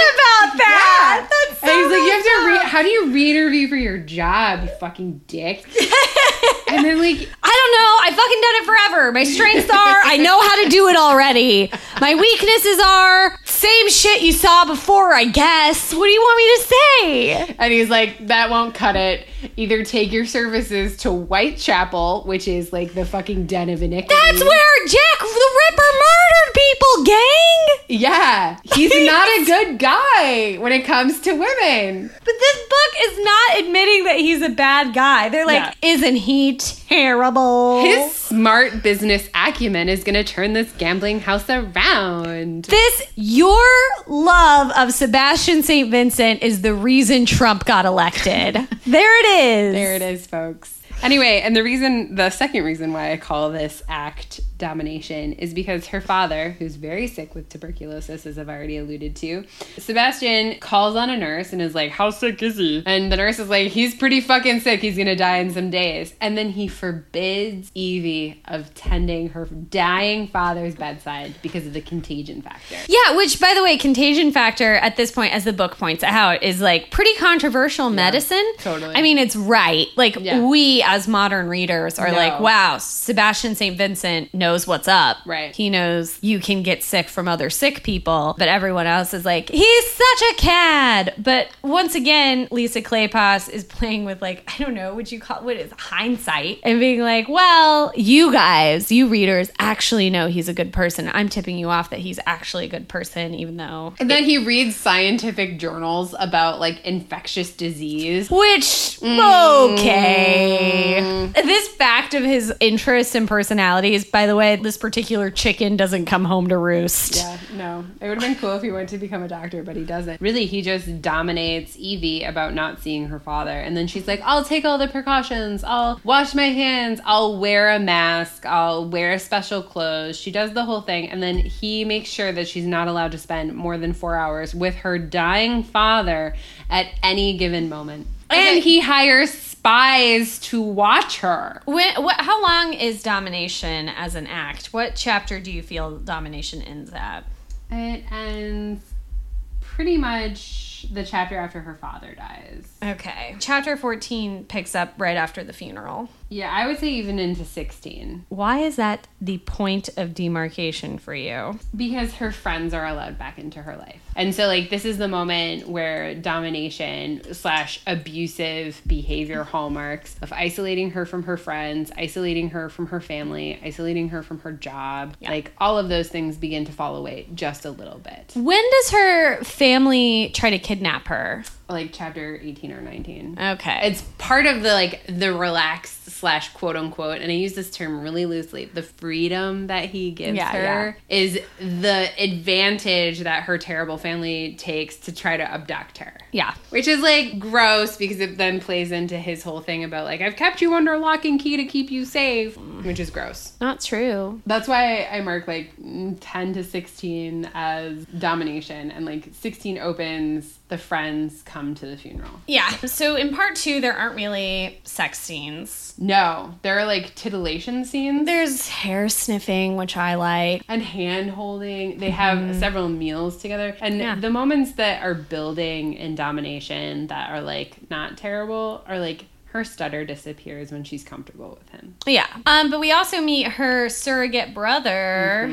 about that. Yeah. That's so and he's like, you have to. Re- how do you re-interview for your job, you fucking dick? and then like, I don't know. I fucking done it forever. My strengths are I know how to do it already. My weaknesses are same shit you saw before, I guess. What do you want me to say? and he's like, that won't cut it. Either take your services to Whitechapel, which is like the fucking den of iniquity. That's where Jack the Ripper murdered people, gang. Yeah, he's not a good guy when it comes to women. But this is not admitting that he's a bad guy. They're like, Yeah. isn't he terrible? His smart business acumen is going to turn this gambling house around. this your love of Sebastian St. Vincent is the reason Trump got elected. there it is. There it is, folks. Anyway, and the reason, the second reason why I call this act domination is because her father, who's very sick with tuberculosis, as I've already alluded to, Sebastian calls on a nurse and is like, How sick is he? And the nurse is like, He's pretty fucking sick. He's gonna die in some days. And then he forbids Evie of tending her dying father's bedside because of the contagion factor. Yeah, which by the way, contagion factor at this point, as the book points out, is like pretty controversial medicine. totally. I mean, it's right. Like Yeah. we as modern readers are No. like, wow, Sebastian St. Vincent knows what's up. Right. He knows you can get sick from other sick people, but everyone else is like, he's such a cad. But once again, Lisa Kleypas is playing with like, I don't know, would you call what is hindsight and being like, well, you guys, you readers actually know he's a good person. I'm tipping you off that he's actually a good person, even though And then he reads scientific journals about like infectious disease. Which, Mm. okay. This fact of his interests and personalities, by the way, this particular chicken doesn't come home to roost. Yeah, no. It would have been cool if he went to become a doctor, but he doesn't. Really, he just dominates Evie about not seeing her father. And then she's like, I'll take all the precautions. I'll wash my hands. I'll wear a mask. I'll wear special clothes. She does the whole thing. And then he makes sure that she's not allowed to spend more than four hours with her dying father at any given moment. Okay. And he hires spies to watch her. When, what, how long is domination as an act? What chapter do you feel domination ends at? It ends pretty much the chapter after her father dies. Okay. Chapter 14 picks up right after the funeral. Yeah, I would say even into 16. Why is that the point of demarcation for you? Because her friends are allowed back into her life. And so, like, this is the moment where domination slash abusive behavior hallmarks of isolating her from her friends, isolating her from her family, isolating her from her job, Yeah. like, all of those things begin to fall away just a little bit. When does her family try to kidnap her? Like, chapter 18 or 19. Okay. it's part of the like the relaxed slash quote unquote and i use this term really loosely the freedom that he gives Yeah, her is the advantage that her terrible family takes to try to abduct her yeah. which is like gross because it then plays into his whole thing about like i've kept you under lock and key to keep you safe which is gross Not true. that's why i mark like 10 to 16 as domination and like 16 opens the friends come to the funeral Yeah. So in part two, there aren't really sex scenes. no there are like titillation scenes There's hair sniffing, which I like. and hand holding. They have several meals together. And Mm-hmm. Yeah. the moments that are building in domination that are like not terrible are like her stutter disappears when she's comfortable with him. Yeah. Um, but we also meet her surrogate brother.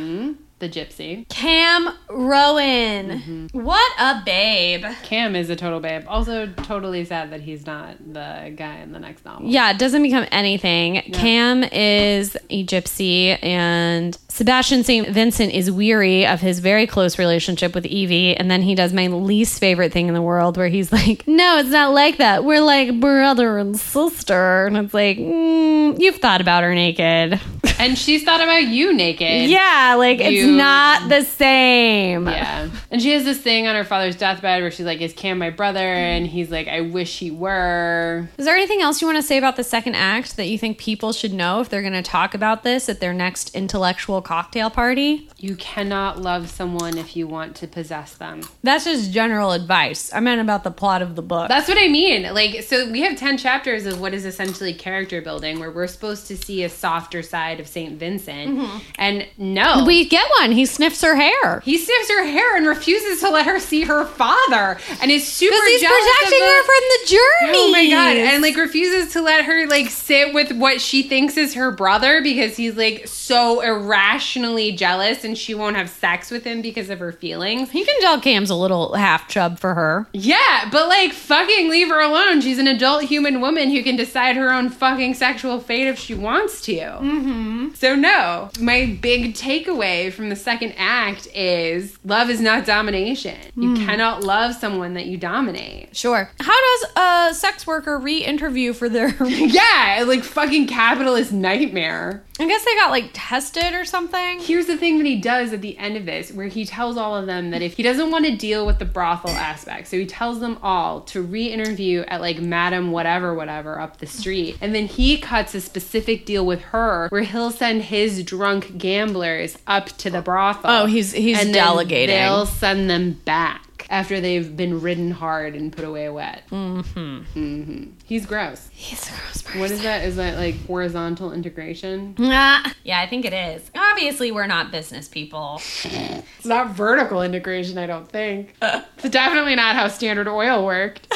The gypsy. Cam Rowan. What a babe. Cam is a total babe. Also, totally sad that he's not the guy in the next novel. Yeah, it doesn't become anything. Cam is a gypsy, and Sebastian St. Vincent is weary of his very close relationship with Evie. And then he does my least favorite thing in the world where he's like, No, it's not like that. We're like brother and sister. And it's like, mm, You've thought about her naked. And she's thought about you naked. yeah, like it's You- not the same. Yeah. And she has this thing on her father's deathbed where she's like, Is Cam my brother? And he's like, I wish he were. Is there anything else you want to say about the second act that you think people should know if they're going to talk about this at their next intellectual cocktail party? You cannot love someone if you want to possess them. That's just general advice. I meant about the plot of the book. That's what I mean. Like, so we have 10 chapters of what is essentially character building where we're supposed to see a softer side of St. Vincent. Mm-hmm. And no. we get one. He sniffs her hair. he sniffs her hair and refuses to let her see her father and is super Because he's protecting the- her from the journey. Oh my god! And like refuses to let her like sit with what she thinks is her brother because he's like so irrationally jealous, and she won't have sex with him because of her feelings. you can tell Cam's a little half chub for her. Yeah, but like fucking leave her alone. She's an adult human woman who can decide her own fucking sexual fate if she wants to. Mm-hmm. So no, my big takeaway from the second act is love is not domination. You hmm. cannot love someone that you dominate. Sure. How does a sex worker re-interview for their? Yeah, like fucking capitalist nightmare. I guess they got like tested or something. Here's the thing that he does at the end of this, where he tells all of them that if he doesn't want to deal with the brothel aspect, so he tells them all to re interview at like Madam Whatever Whatever up the street. And then he cuts a specific deal with her where he'll send his drunk gamblers up to the brothel. Oh, he's- he's and delegating. They'll send them back. After they've been ridden hard and put away wet. Mm-hmm. Mm-hmm. He's gross. He's a gross person. What is that? Is that like horizontal integration? Ah, yeah, I think it is. Obviously, we're not business people. It's not vertical integration, I don't think. it's definitely not how Standard Oil worked.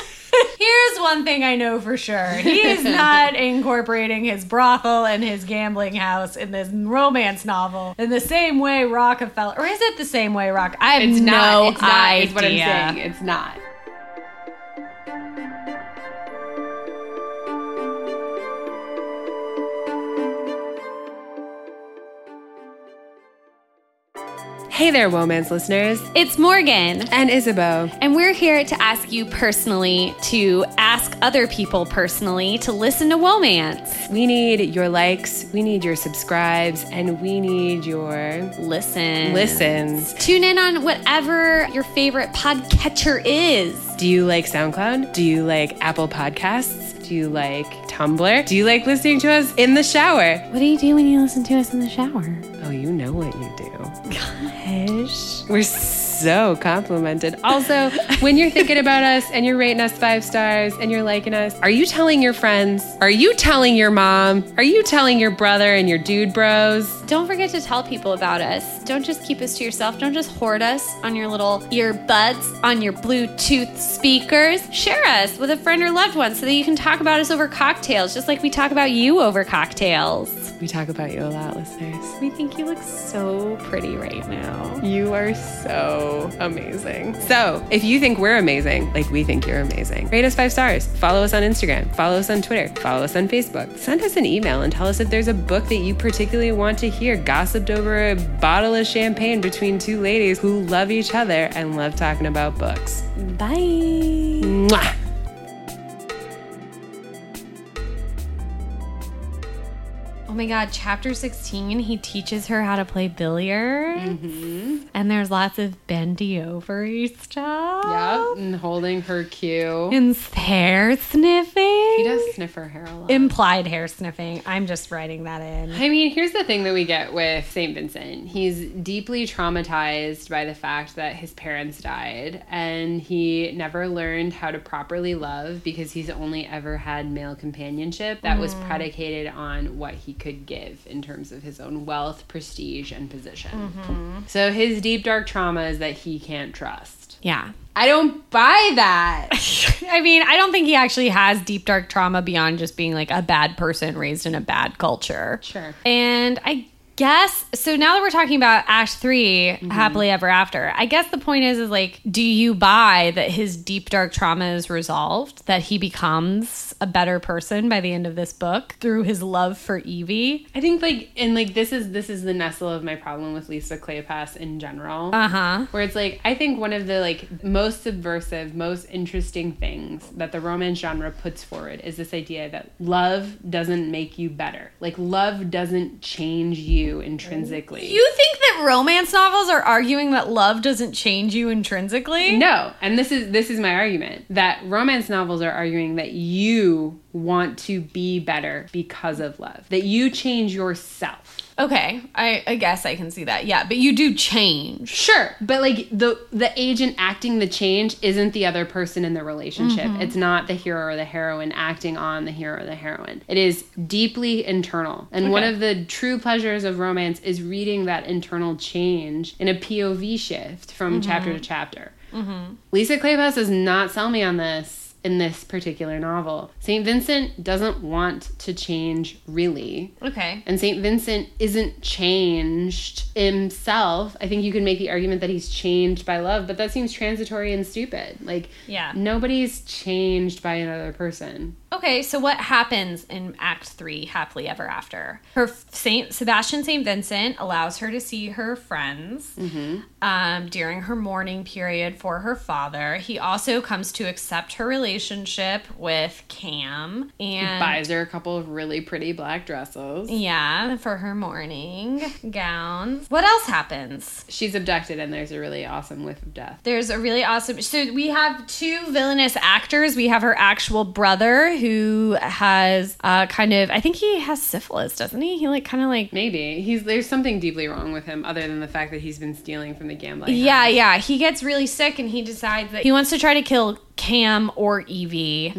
Here's one thing I know for sure. He is not incorporating his brothel and his gambling house in this romance novel in the same way Rockefeller. Or is it the same way Rock? I have It's no not. It's not. idea. Is what I'm saying. It's not. Hey there, Womance listeners. It's Morgan. And Isabeau. And we're here to ask you personally to ask other people personally to listen to Womance. We need your likes, we need your subscribes, and we need your Listen. listens. Tune in on whatever your favorite podcatcher is. Do you like SoundCloud? Do you like Apple Podcasts? Do you like Tumblr? Do you like listening to us in the shower? What do you do when you listen to us in the shower? Oh, you know what you do. Gosh. We're so complimented. Also, when you're thinking about us and you're rating us five stars and you're liking us, are you telling your friends? Are you telling your mom? Are you telling your brother and your dude bros? Don't forget to tell people about us. Don't just keep us to yourself. Don't just hoard us on your little earbuds, on your Bluetooth speakers. Share us with a friend or loved one so that you can talk about us over cocktails, just like we talk about you over cocktails. We talk about you a lot, listeners. We think you look so pretty right now. You are so amazing. So, if you think we're amazing, like we think you're amazing, rate us five stars. Follow us on Instagram. Follow us on Twitter. Follow us on Facebook. Send us an email and tell us if there's a book that you particularly want to hear gossiped over a bottle of champagne between two ladies who love each other and love talking about books. Bye. Mwah! Oh my god, chapter 16, he teaches her how to play billiards. Mm-hmm. And there's lots of bendy over stuff. Yep, and holding her cue. And hair sniffing. He does sniff her hair a lot. Implied hair sniffing. I'm just writing that in. I mean, here's the thing that we get with St. Vincent. He's deeply traumatized by the fact that his parents died, and he never learned how to properly love because he's only ever had male companionship that was mm. predicated on what he could give in terms of his own wealth, prestige, and position. Mm-hmm. So his deep, dark trauma is that he can't trust. Yeah. I don't buy that. I mean, I don't think he actually has deep, dark trauma beyond just being like a bad person raised in a bad culture. Sure. And I guess so. Now that we're talking about Ash 3 happily ever after, I guess the point is, is like, do you buy that his deep dark trauma is resolved? That he becomes a better person by the end of this book through his love for Evie? I think like and like this is this is the nestle of my problem with Lisa Kleypas in general. Uh huh. where it's like I think one of the like most subversive, most interesting things that the romance genre puts forward is this idea that love doesn't make you better. Like love doesn't change you intrinsically. You think that romance novels are arguing that love doesn't change you intrinsically? no, and this is this is my argument that romance novels are arguing that you want to be better because of love. That you change yourself. Okay, I, I guess I can see that. Yeah, but you do change. Sure, but like the the agent acting the change isn't the other person in the relationship. Mm-hmm. It's not the hero or the heroine acting on the hero or the heroine. It is deeply internal. And one of the true pleasures of romance is reading that internal change in a POV shift from mm-hmm. chapter to chapter. Mm-hmm. Lisa Kleypas does not sell me on this in this particular novel. St. Vincent doesn't want to change really. Okay. And St. Vincent isn't changed himself. I think you can make the argument that he's changed by love, but that seems transitory and stupid. Like, Yeah. nobody's changed by another person. Okay, so what happens in Act Three, Happily Ever After? Her Saint Sebastian Saint Vincent allows her to see her friends um, during her mourning period for her father. He also comes to accept her relationship with Cam and Buys her a couple of really pretty black dresses. yeah for her mourning gowns. What else happens? She's abducted, and there's a really awesome whiff of death. There's a really awesome. So we have two villainous actors. We have her actual brother who has uh, kind of. I think he has syphilis, doesn't he? He like kind of like. Maybe he's there's something deeply wrong with him, other than the fact that he's been stealing from the gambling. Yeah, house. yeah. He gets really sick and he decides that he wants to try to kill Cam or Evie,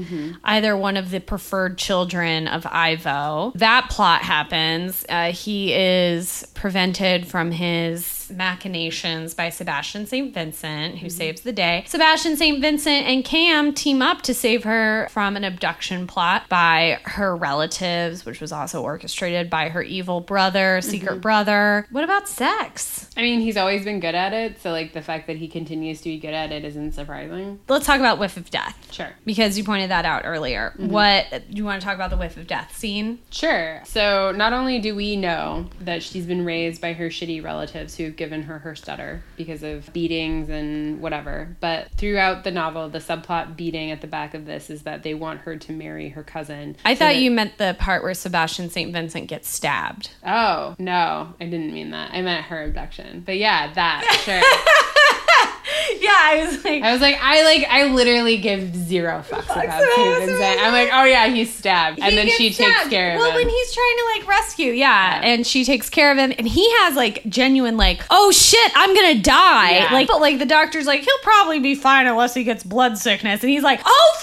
either one of the preferred children of Ivo. That plot happens. Uh, he is prevented from his machinations by Sebastian St. Vincent, who saves the day. Sebastian St. Vincent and Cam team up to save her from an abduction plot by her relatives, which was also orchestrated by her evil brother, secret mm-hmm. brother. What about sex? I mean, he's always been good at it, so like the fact that he continues to be good at it isn't surprising. Let's talk about whiff of death. Sure. Because you pointed that out earlier. Mm-hmm. What do you want to talk about the whiff of death scene? Sure. So not only do we know that she's been raised by her shitty relatives who've given her her stutter because of beatings and whatever, but throughout the novel, the subplot beating at the back of this is that they want her to marry her cousin. I so thought that- you meant the part where Sebastian St. Vincent gets stabbed. Oh no, I didn't mean that. I meant her abduction. But yeah, that sure. Yeah, I was like, I was like, I like, I literally give zero fucks about about. St. I'm like, oh yeah, he's stabbed, and then she takes care of well, him. Well, when he's trying to like rescue, yeah, Yeah. and she takes care of him, and he has like genuine like, oh shit, I'm gonna die. Yeah. Like, but like the doctor's like, he'll probably be fine unless he gets blood sickness, and he's like, oh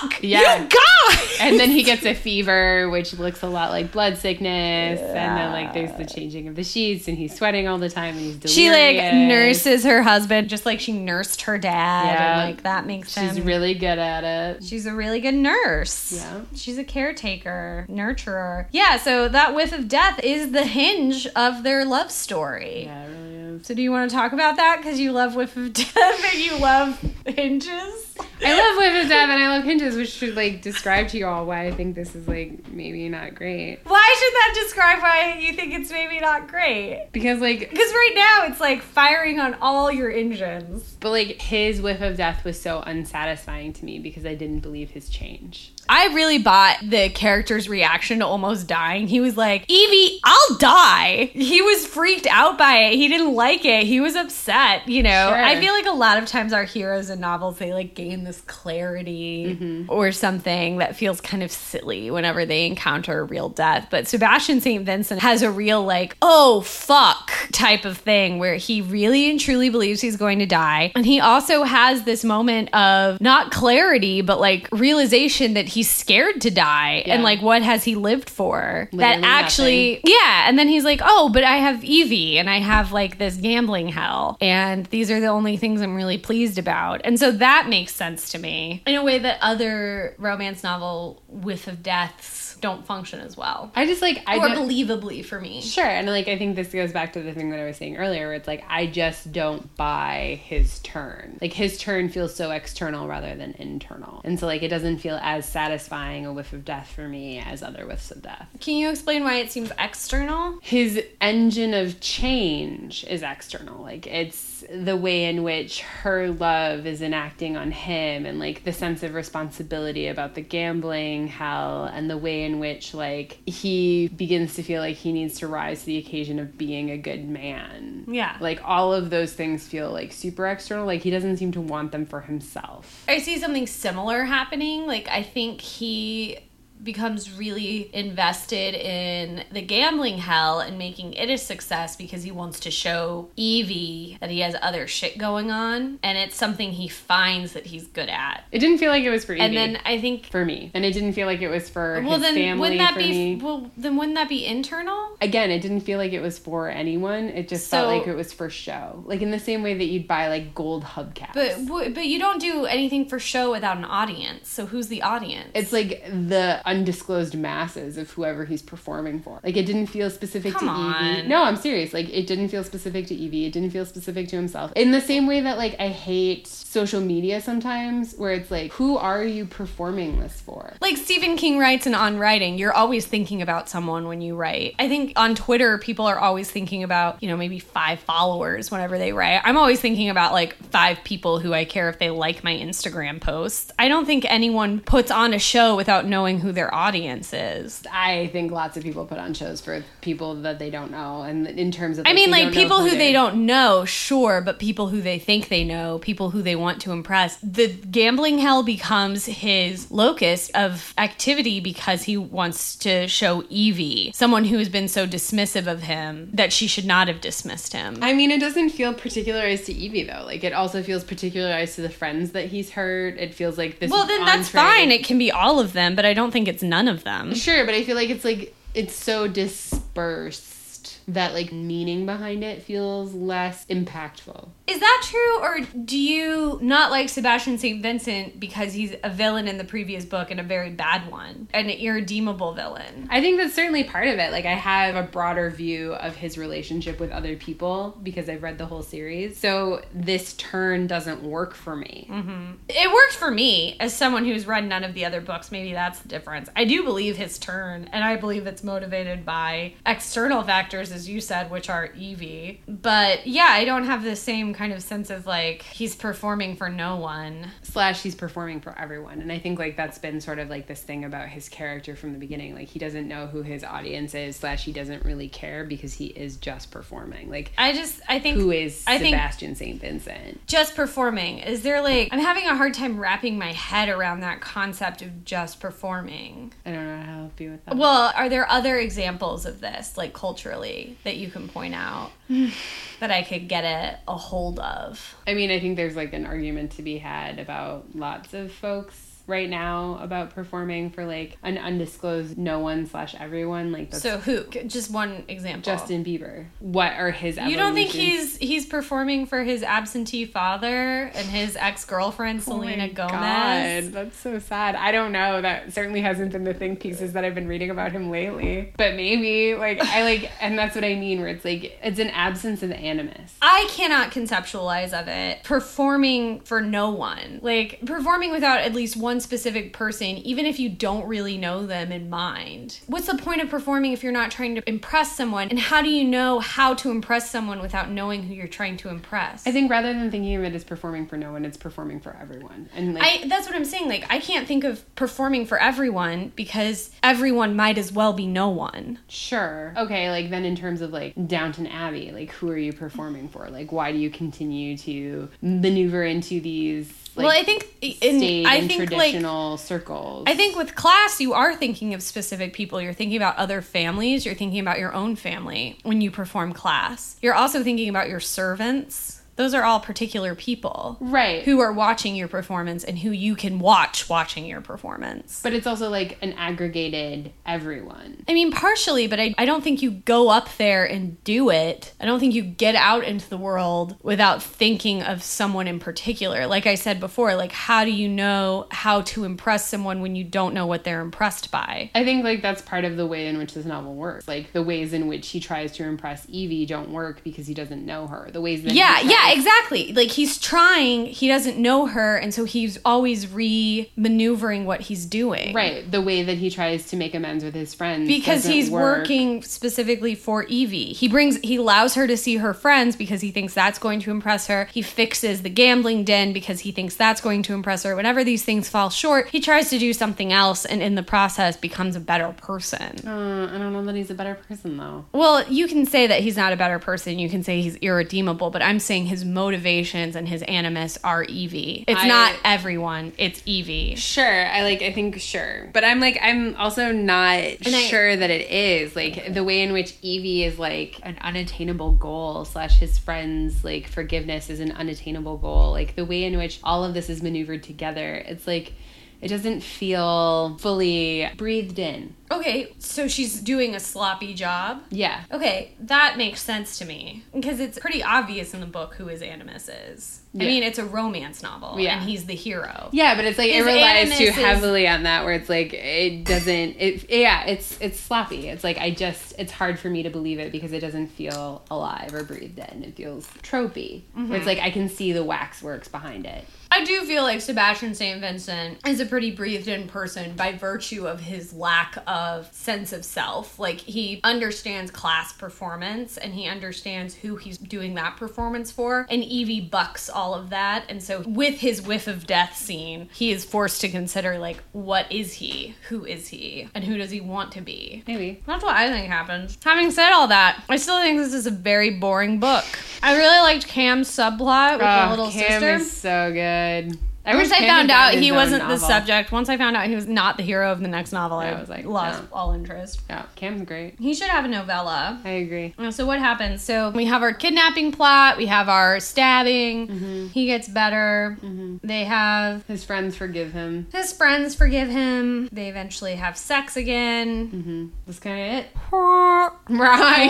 fuck, Yeah. you guys. and then he gets a fever, which looks a lot like blood sickness. And then like there's the changing of the sheets, and he's sweating all the time, and he's delirious. She like nurses her husband just like she nursed her dad, Yeah. and like that makes She's him. really good at it. She's a really good nurse. Yeah. She's a caretaker, nurturer. Yeah, so that whiff of death is the hinge of their love story. Yeah, it really is. So do you want to talk about that? Because you love whiff of death and you love hinges? I love Whiff of Death and I love Hinges, which should like describe to you all why I think this is like maybe not great. Why should that describe why you think it's maybe not great? Because like Because right now it's like firing on all your engines. but like his whiff of death was so unsatisfying to me because I didn't believe his change. I really bought the character's reaction to almost dying. He was like, Evie, I'll die. He was freaked out by it. He didn't like it. He was upset, you know. Sure. I feel like a lot of times our heroes in novels, they like gain this clarity mm-hmm. or something that feels kind of silly whenever they encounter real death. But Sebastian St. Vincent has a real, like, oh, fuck type of thing where he really and truly believes he's going to die. And he also has this moment of not clarity, but like realization that he's scared to die. Yeah. And like, what has he lived for? Literally that actually, yeah. And then he's like, oh, but I have Evie and I have like this gambling hell. And these are the only things I'm really pleased about. And so that makes sense to me in a way that other romance novel whiff of deaths don't function as well. I just like I or don't- believably for me. Sure, and like I think this goes back to the thing that I was saying earlier, where it's like I just don't buy his turn. Like his turn feels so external rather than internal, and so like it doesn't feel as satisfying a whiff of death for me as other whiffs of death. Can you explain why it seems external? His engine of change is external. Like it's the way in which her love is enacting on him, and like the sense of responsibility about the gambling hell, and the way in which like he begins to feel like he needs to rise to the occasion of being a good man. Yeah. Like all of those things feel like super external. Like he doesn't seem to want them for himself. I see something similar happening. Like, I think he becomes really invested in the gambling hell and making it a success because he wants to show Evie that he has other shit going on and it's something he finds that he's good at. It didn't feel like it was for Evie. And then I think for me, and it didn't feel like it was for well his then family. wouldn't that for be me. well then wouldn't that be internal? again, it didn't feel like it was for anyone. It just felt like it was for show. Like in the same way that you'd buy like gold hubcaps. But but you don't do anything for show without an audience. So who's the audience? it's like the undisclosed masses of whoever he's performing for. Like it didn't feel specific Come to Evie. No, I'm serious. Like it didn't feel specific to Evie. It didn't feel specific to himself. In the same way that like I hate social media sometimes where it's like who are you performing this for? like Stephen King writes and on writing, you're always thinking about someone when you write. I think on Twitter, people are always thinking about, you know, maybe five followers whenever they write. I'm always thinking about like five people who I care if they like my Instagram posts. I don't think anyone puts on a show without knowing who their audience is. I think lots of people put on shows for people that they don't know and in terms of I mean, like people who they they're- don't know, sure, but people who they think they know, people who they want to impress. The gambling hell becomes his locus of activity because he wants to show Evie, someone who has been so dismissive of him, that she should not have dismissed him. I mean, it doesn't feel particularized to Evie though. Like it also feels particularized to the friends that he's hurt. It feels like this. well, then that's fine. It can be all of them, but I don't think it's none of them. Sure, but I feel like it's like it's so dispersed that like meaning behind it feels less impactful. Is that true, or do you not like Sebastian St. Vincent because he's a villain in the previous book and a very bad one, an irredeemable villain? I think that's certainly part of it. Like I have a broader view of his relationship with other people because I've read the whole series. So this turn doesn't work for me. Mm-hmm. It worked for me as someone who's read none of the other books. Maybe that's the difference. I do believe his turn, and I believe it's motivated by external factors, as you said, which are Evie. But yeah, I don't have the same kind of sense of like he's performing for no one. slash he's performing for everyone. And i think like that's been sort of like this thing about his character from the beginning. Like he doesn't know who his audience is. Slash he doesn't really care because he is just performing. Like I just, I think. who is I sebastian saint vincent? Just performing. Is there like i'm having a hard time wrapping my head around that concept of just performing. I don't know how to help you with that. Well are there other examples of this like culturally that you can point out that i could get a, a hold of. I mean i think there's like an argument to be had about lots of folks right now about performing for like an undisclosed no one slash everyone like so who just one example justin bieber what are his you don't think he's he's performing for his absentee father and his ex-girlfriend Selena Oh my selena gomez God, that's so sad. I don't know. That certainly hasn't been the think pieces that I've been reading about him lately. But maybe, like, I like, and that's what I mean, where it's like, it's an absence of animus. I cannot conceptualize of it performing for no one. Like performing without at least one specific person, even if you don't really know them in mind. What's the point of performing if you're not trying to impress someone? And how do you know how to impress someone without knowing who you're trying to impress? I think rather than thinking of it as performing for no one, it's performing for everyone. And like, I that's what I'm saying. Like I can't think of performing for everyone because everyone might as well be no one. sure, okay, like then in terms of like Downton Abbey, like who are you performing for? Like, why do you continue to maneuver into these? Like, well, I think in I think like traditional circles. I think with class, you are thinking of specific people. You're thinking about other families. You're thinking about your own family when you perform class. You're also thinking about your servants. Those are all particular people. Right. Who are watching your performance and who you can watch watching your performance. But it's also like an aggregated everyone. I mean, partially, but I, I don't think you go up there and do it. I don't think you get out into the world without thinking of someone in particular. Like I said before, like, how do you know how to impress someone when you don't know what they're impressed by? I think like that's part of the way in which this novel works. Like the ways in which he tries to impress Evie don't work because he doesn't know her. The ways that Yeah, tries- yeah, exactly. Like he's trying, he doesn't know her, and so he's always re maneuvering what he's doing. Right. The way that he tries to make amends with his friends. because he's work. working specifically for Evie. He brings he allows her to see her friends because he thinks that's going to impress her. He fixes the gambling den because he thinks that's going to impress her. Whenever these things fall short, he tries to do something else and in the process becomes a better person. Uh, I don't know that he's a better person though. Well, you can say that he's not a better person. You can say he's irredeemable, but I'm saying his motivations and his animus are Evie. It's I- not everyone, it's Evie. Sure, I like. I think sure, but I'm like. I'm also not I- sure that it is like the way in which Evie is like an unattainable goal slash his friends like forgiveness is an unattainable goal. Like the way in which all of this is maneuvered together. It's like it doesn't feel fully breathed in. Okay, so she's doing a sloppy job. Yeah. Okay, that makes sense to me because it's pretty obvious in the book who his animus is. I mean, it's a romance novel, Yeah. and he's the hero. Yeah, but it's like it relies too animus is- heavily on that where it's like it doesn't it yeah, it's it's sloppy. It's like I just it's hard for me to believe it because it doesn't feel alive or breathed in. It feels tropey. Mm-hmm. It's like I can see the waxworks behind it. I do feel like Sebastian St. Vincent is a pretty breathed in person by virtue of his lack of sense of self. Like, he understands class performance and he understands who he's doing that performance for. And Evie bucks all of that. And so, with his whiff of death scene, he is forced to consider, like, what is he? Who is he? And who does he want to be? Maybe. That's what I think happens. Having said all that, I still think this is a very boring book. I really liked Cam's subplot with the Oh, little Cam sister. is so good. I Once wish I found out he wasn't the subject, once I found out he was not the hero of the next novel, Yeah, I was like, lost no. all interest. Yeah, Cam's great. He should have a novella. I agree. Uh, So what happens? So we have our kidnapping plot, we have our stabbing. Mm-hmm. He gets better. They have His friends forgive him. his friends forgive him. They eventually have sex again. Mm-hmm. That's kind of it. Right.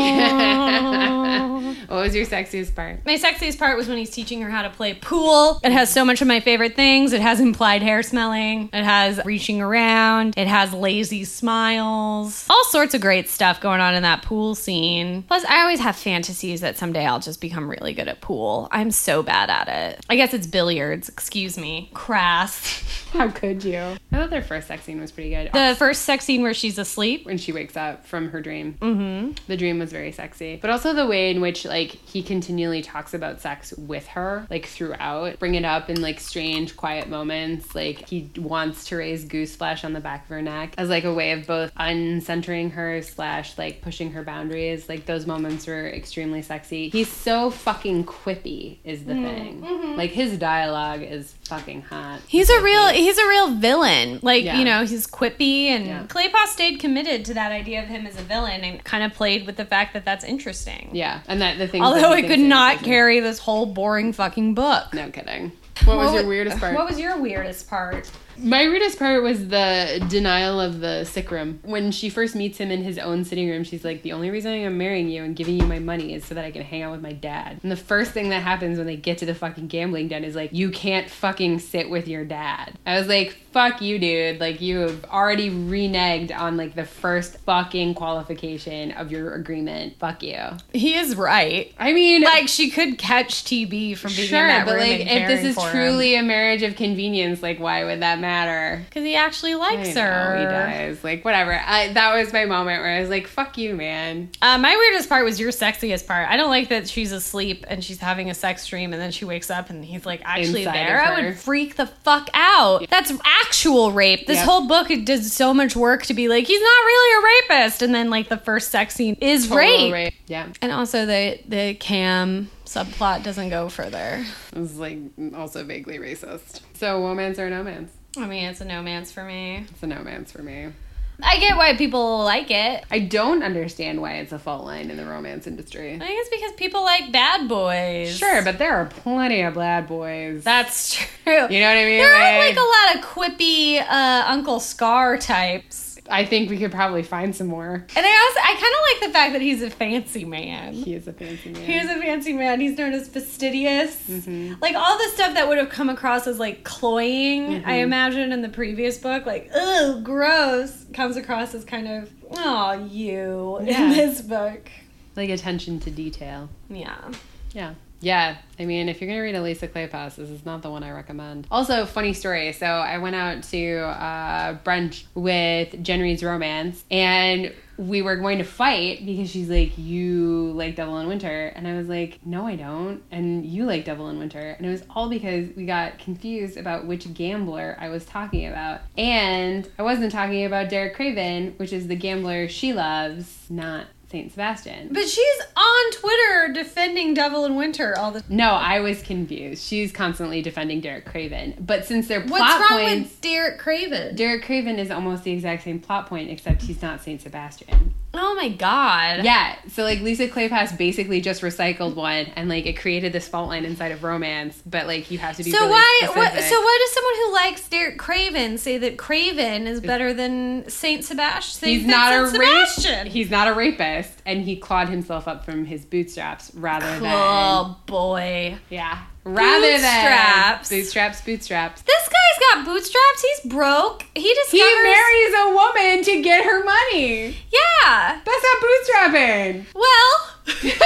what was your sexiest part? My sexiest part was when he's teaching her how to play pool. It has so much of my favorite things. It has implied hair smelling. It has reaching around. It has lazy smiles. All sorts of great stuff going on in that pool scene. Plus, I always have fantasies that someday I'll just become really good at pool. I'm so bad at it. I guess it's billiards. Excuse me. Crass. How could you? I thought their first sex scene was pretty good. The first sex scene where she's asleep. when she wakes up from her dream. Mm-hmm. The dream was very sexy, but also the way in which like he continually talks about sex with her, like throughout, bring it up in like strange, quiet moments. Like he wants to raise goose flesh on the back of her neck as like a way of both uncentering her slash like pushing her boundaries. Like those moments were extremely sexy. He's so fucking quippy, is the mm-hmm. thing. Mm-hmm. Like his dialogue is fucking hot. He's a real he's a real villain. Like, Yeah. you know, he's quippy and Yeah. Kleypas stayed committed to that idea of him as a villain and kind of played with the fact that that's interesting. Yeah, and that the thing. Although it could not carry this whole boring fucking book. No kidding. What was your weirdest part? What was your weirdest part? My weirdest part was the denial of the sick room. When she first meets him in his own sitting room, she's like, The only reason I'm marrying you and giving you my money is so that I can hang out with my dad. And the first thing that happens when they get to the fucking gambling den is like, You can't fucking sit with your dad. I was like, Fuck you, dude. Like, you have already reneged on like the first fucking qualification of your agreement. Fuck you. He is right. I mean, Like she could catch TB from being sure, in that but room like, if this is truly a marriage of convenience, like, why would that matter? Because he actually likes know, her. he does. Like, whatever. I, that was my moment where I was like, fuck you, man. Uh, my weirdest part was your sexiest part. I don't like that she's asleep and she's having a sex dream and then she wakes up and he's like actually Inside there. I would freak the fuck out. That's actual rape. This Yep. whole book does so much work to be like he's not really a rapist, and then like the first sex scene is Total rape. rape. Yeah. And also the the Cam subplot doesn't go further. It was like also vaguely racist. So, romance or no man's? I mean, it's a no man's for me. It's a no man's for me. I get why people like it. I don't understand why it's a fault line in the romance industry. I think it's because people like bad boys. Sure, but there are plenty of bad boys. That's true. you know what I mean? There are like a lot of quippy uh, Uncle Scar types. I think we could probably find some more. And I also I kind of like the fact that he's a fancy man. He is a fancy man. He is a fancy man. He's known as fastidious. Mm-hmm. Like all the stuff that would have come across as like cloying, I mm-hmm. imagine in the previous book, like oh gross, comes across as kind of oh you Yeah. in this book. like attention to detail. Yeah. Yeah. Yeah. I mean, if you're to read a Lisa Kleypas, this is not the one I recommend. Also, funny story. So I went out to uh, brunch with Jen Romance, and we were going to fight because she's like, You like Devil in Winter. And I was like, No, I don't. And you like Devil in Winter. And it was all because we got confused about which gambler I was talking about. And I wasn't talking about Derek Craven, which is the gambler she loves, not Saint Sebastian. But she's on Twitter defending Devil in Winter all the No, I was confused. She's constantly defending Derek Craven. But since they're What's plot wrong points, with Derek Craven? Derek Craven is almost the exact same plot point, except he's not Saint Sebastian. Oh my god. Yeah, so like Lisa Kleypas basically just recycled one, and like it created this fault line inside of romance. But like you have to be So really why what, so why does someone who likes Derek Craven say that Craven is better than Saint Sebastian? He's not a Saint rape. Sebastian. He's not a rapist, and he clawed himself up from his bootstraps rather than Oh boy. yeah, rather Bootstraps. than bootstraps, bootstraps. Bootstraps. This guy's got bootstraps. He's broke. He just He marries a woman to get her money. Yeah. That's not bootstrapping. Well,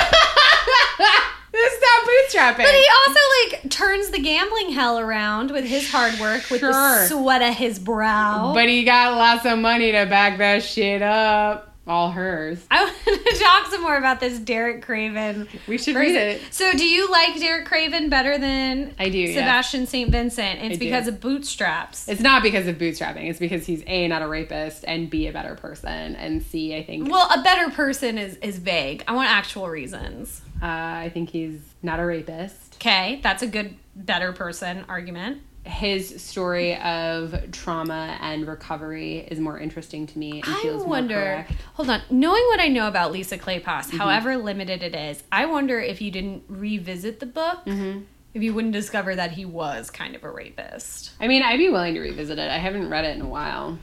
That's not bootstrapping. but he also like turns the gambling hell around with his hard work with Sure. the sweat of his brow. But he got lots of money to back that shit up. All hers. I want to talk some more about this Derek Craven. We should person. read it. So, do you like Derek Craven better than I do. Sebastian St. Vincent? It's I do. because of bootstraps. It's not because of bootstrapping. It's because he's A, not a rapist, and B, a better person, and C, I think well, a better person is is vague. I want actual reasons. uh, I think he's not a rapist. Okay, that's a good better person argument. His story of trauma and recovery is more interesting to me and I feels more wonder. correct. Hold on. Knowing what I know about Lisa Kleypas, mm-hmm. however limited it is, I wonder if you didn't revisit the book, mm-hmm. if you wouldn't discover that he was kind of a rapist. I mean, I'd be willing to revisit it. I haven't read it in a while.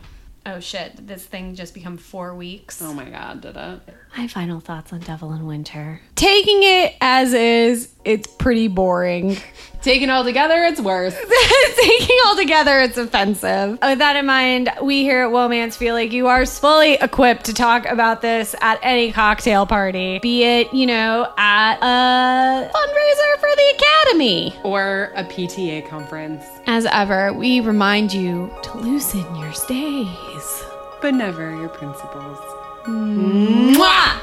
Oh shit! Did this thing just become four weeks? Oh my god, did it? My final thoughts on Devil in Winter. Taking it as is, it's pretty boring. Taken all together, it's worse. Taking all together, it's offensive. With that in mind, we here at Womance feel like you are fully equipped to talk about this at any cocktail party, be it, you know, at a fundraiser for the Academy. Or a PTA conference. As ever, we remind you to loosen your stays. But never your principles. Mwah!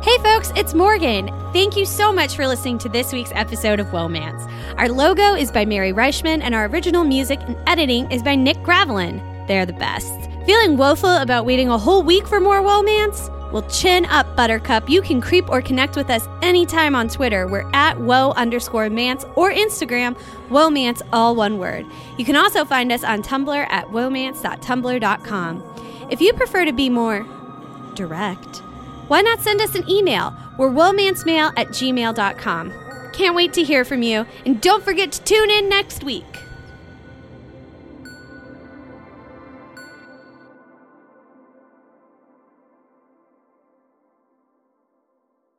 Hey folks, it's Morgan. Thank you so much for listening to this week's episode of Womance. Our logo is by Mary Reichman, and our original music and editing is by Nick Gravelin. They're the best. Feeling woeful about waiting a whole week for more Womance? Well, chin up, Buttercup. You can creep or connect with us anytime on Twitter. We're at woe underscore mance or Instagram, womance, all one word. You can also find us on Tumblr at womance.tumblr.com. If you prefer to be more direct, why not send us an email? We're womancemail at gmail.com. Can't wait to hear from you, and don't forget to tune in next week.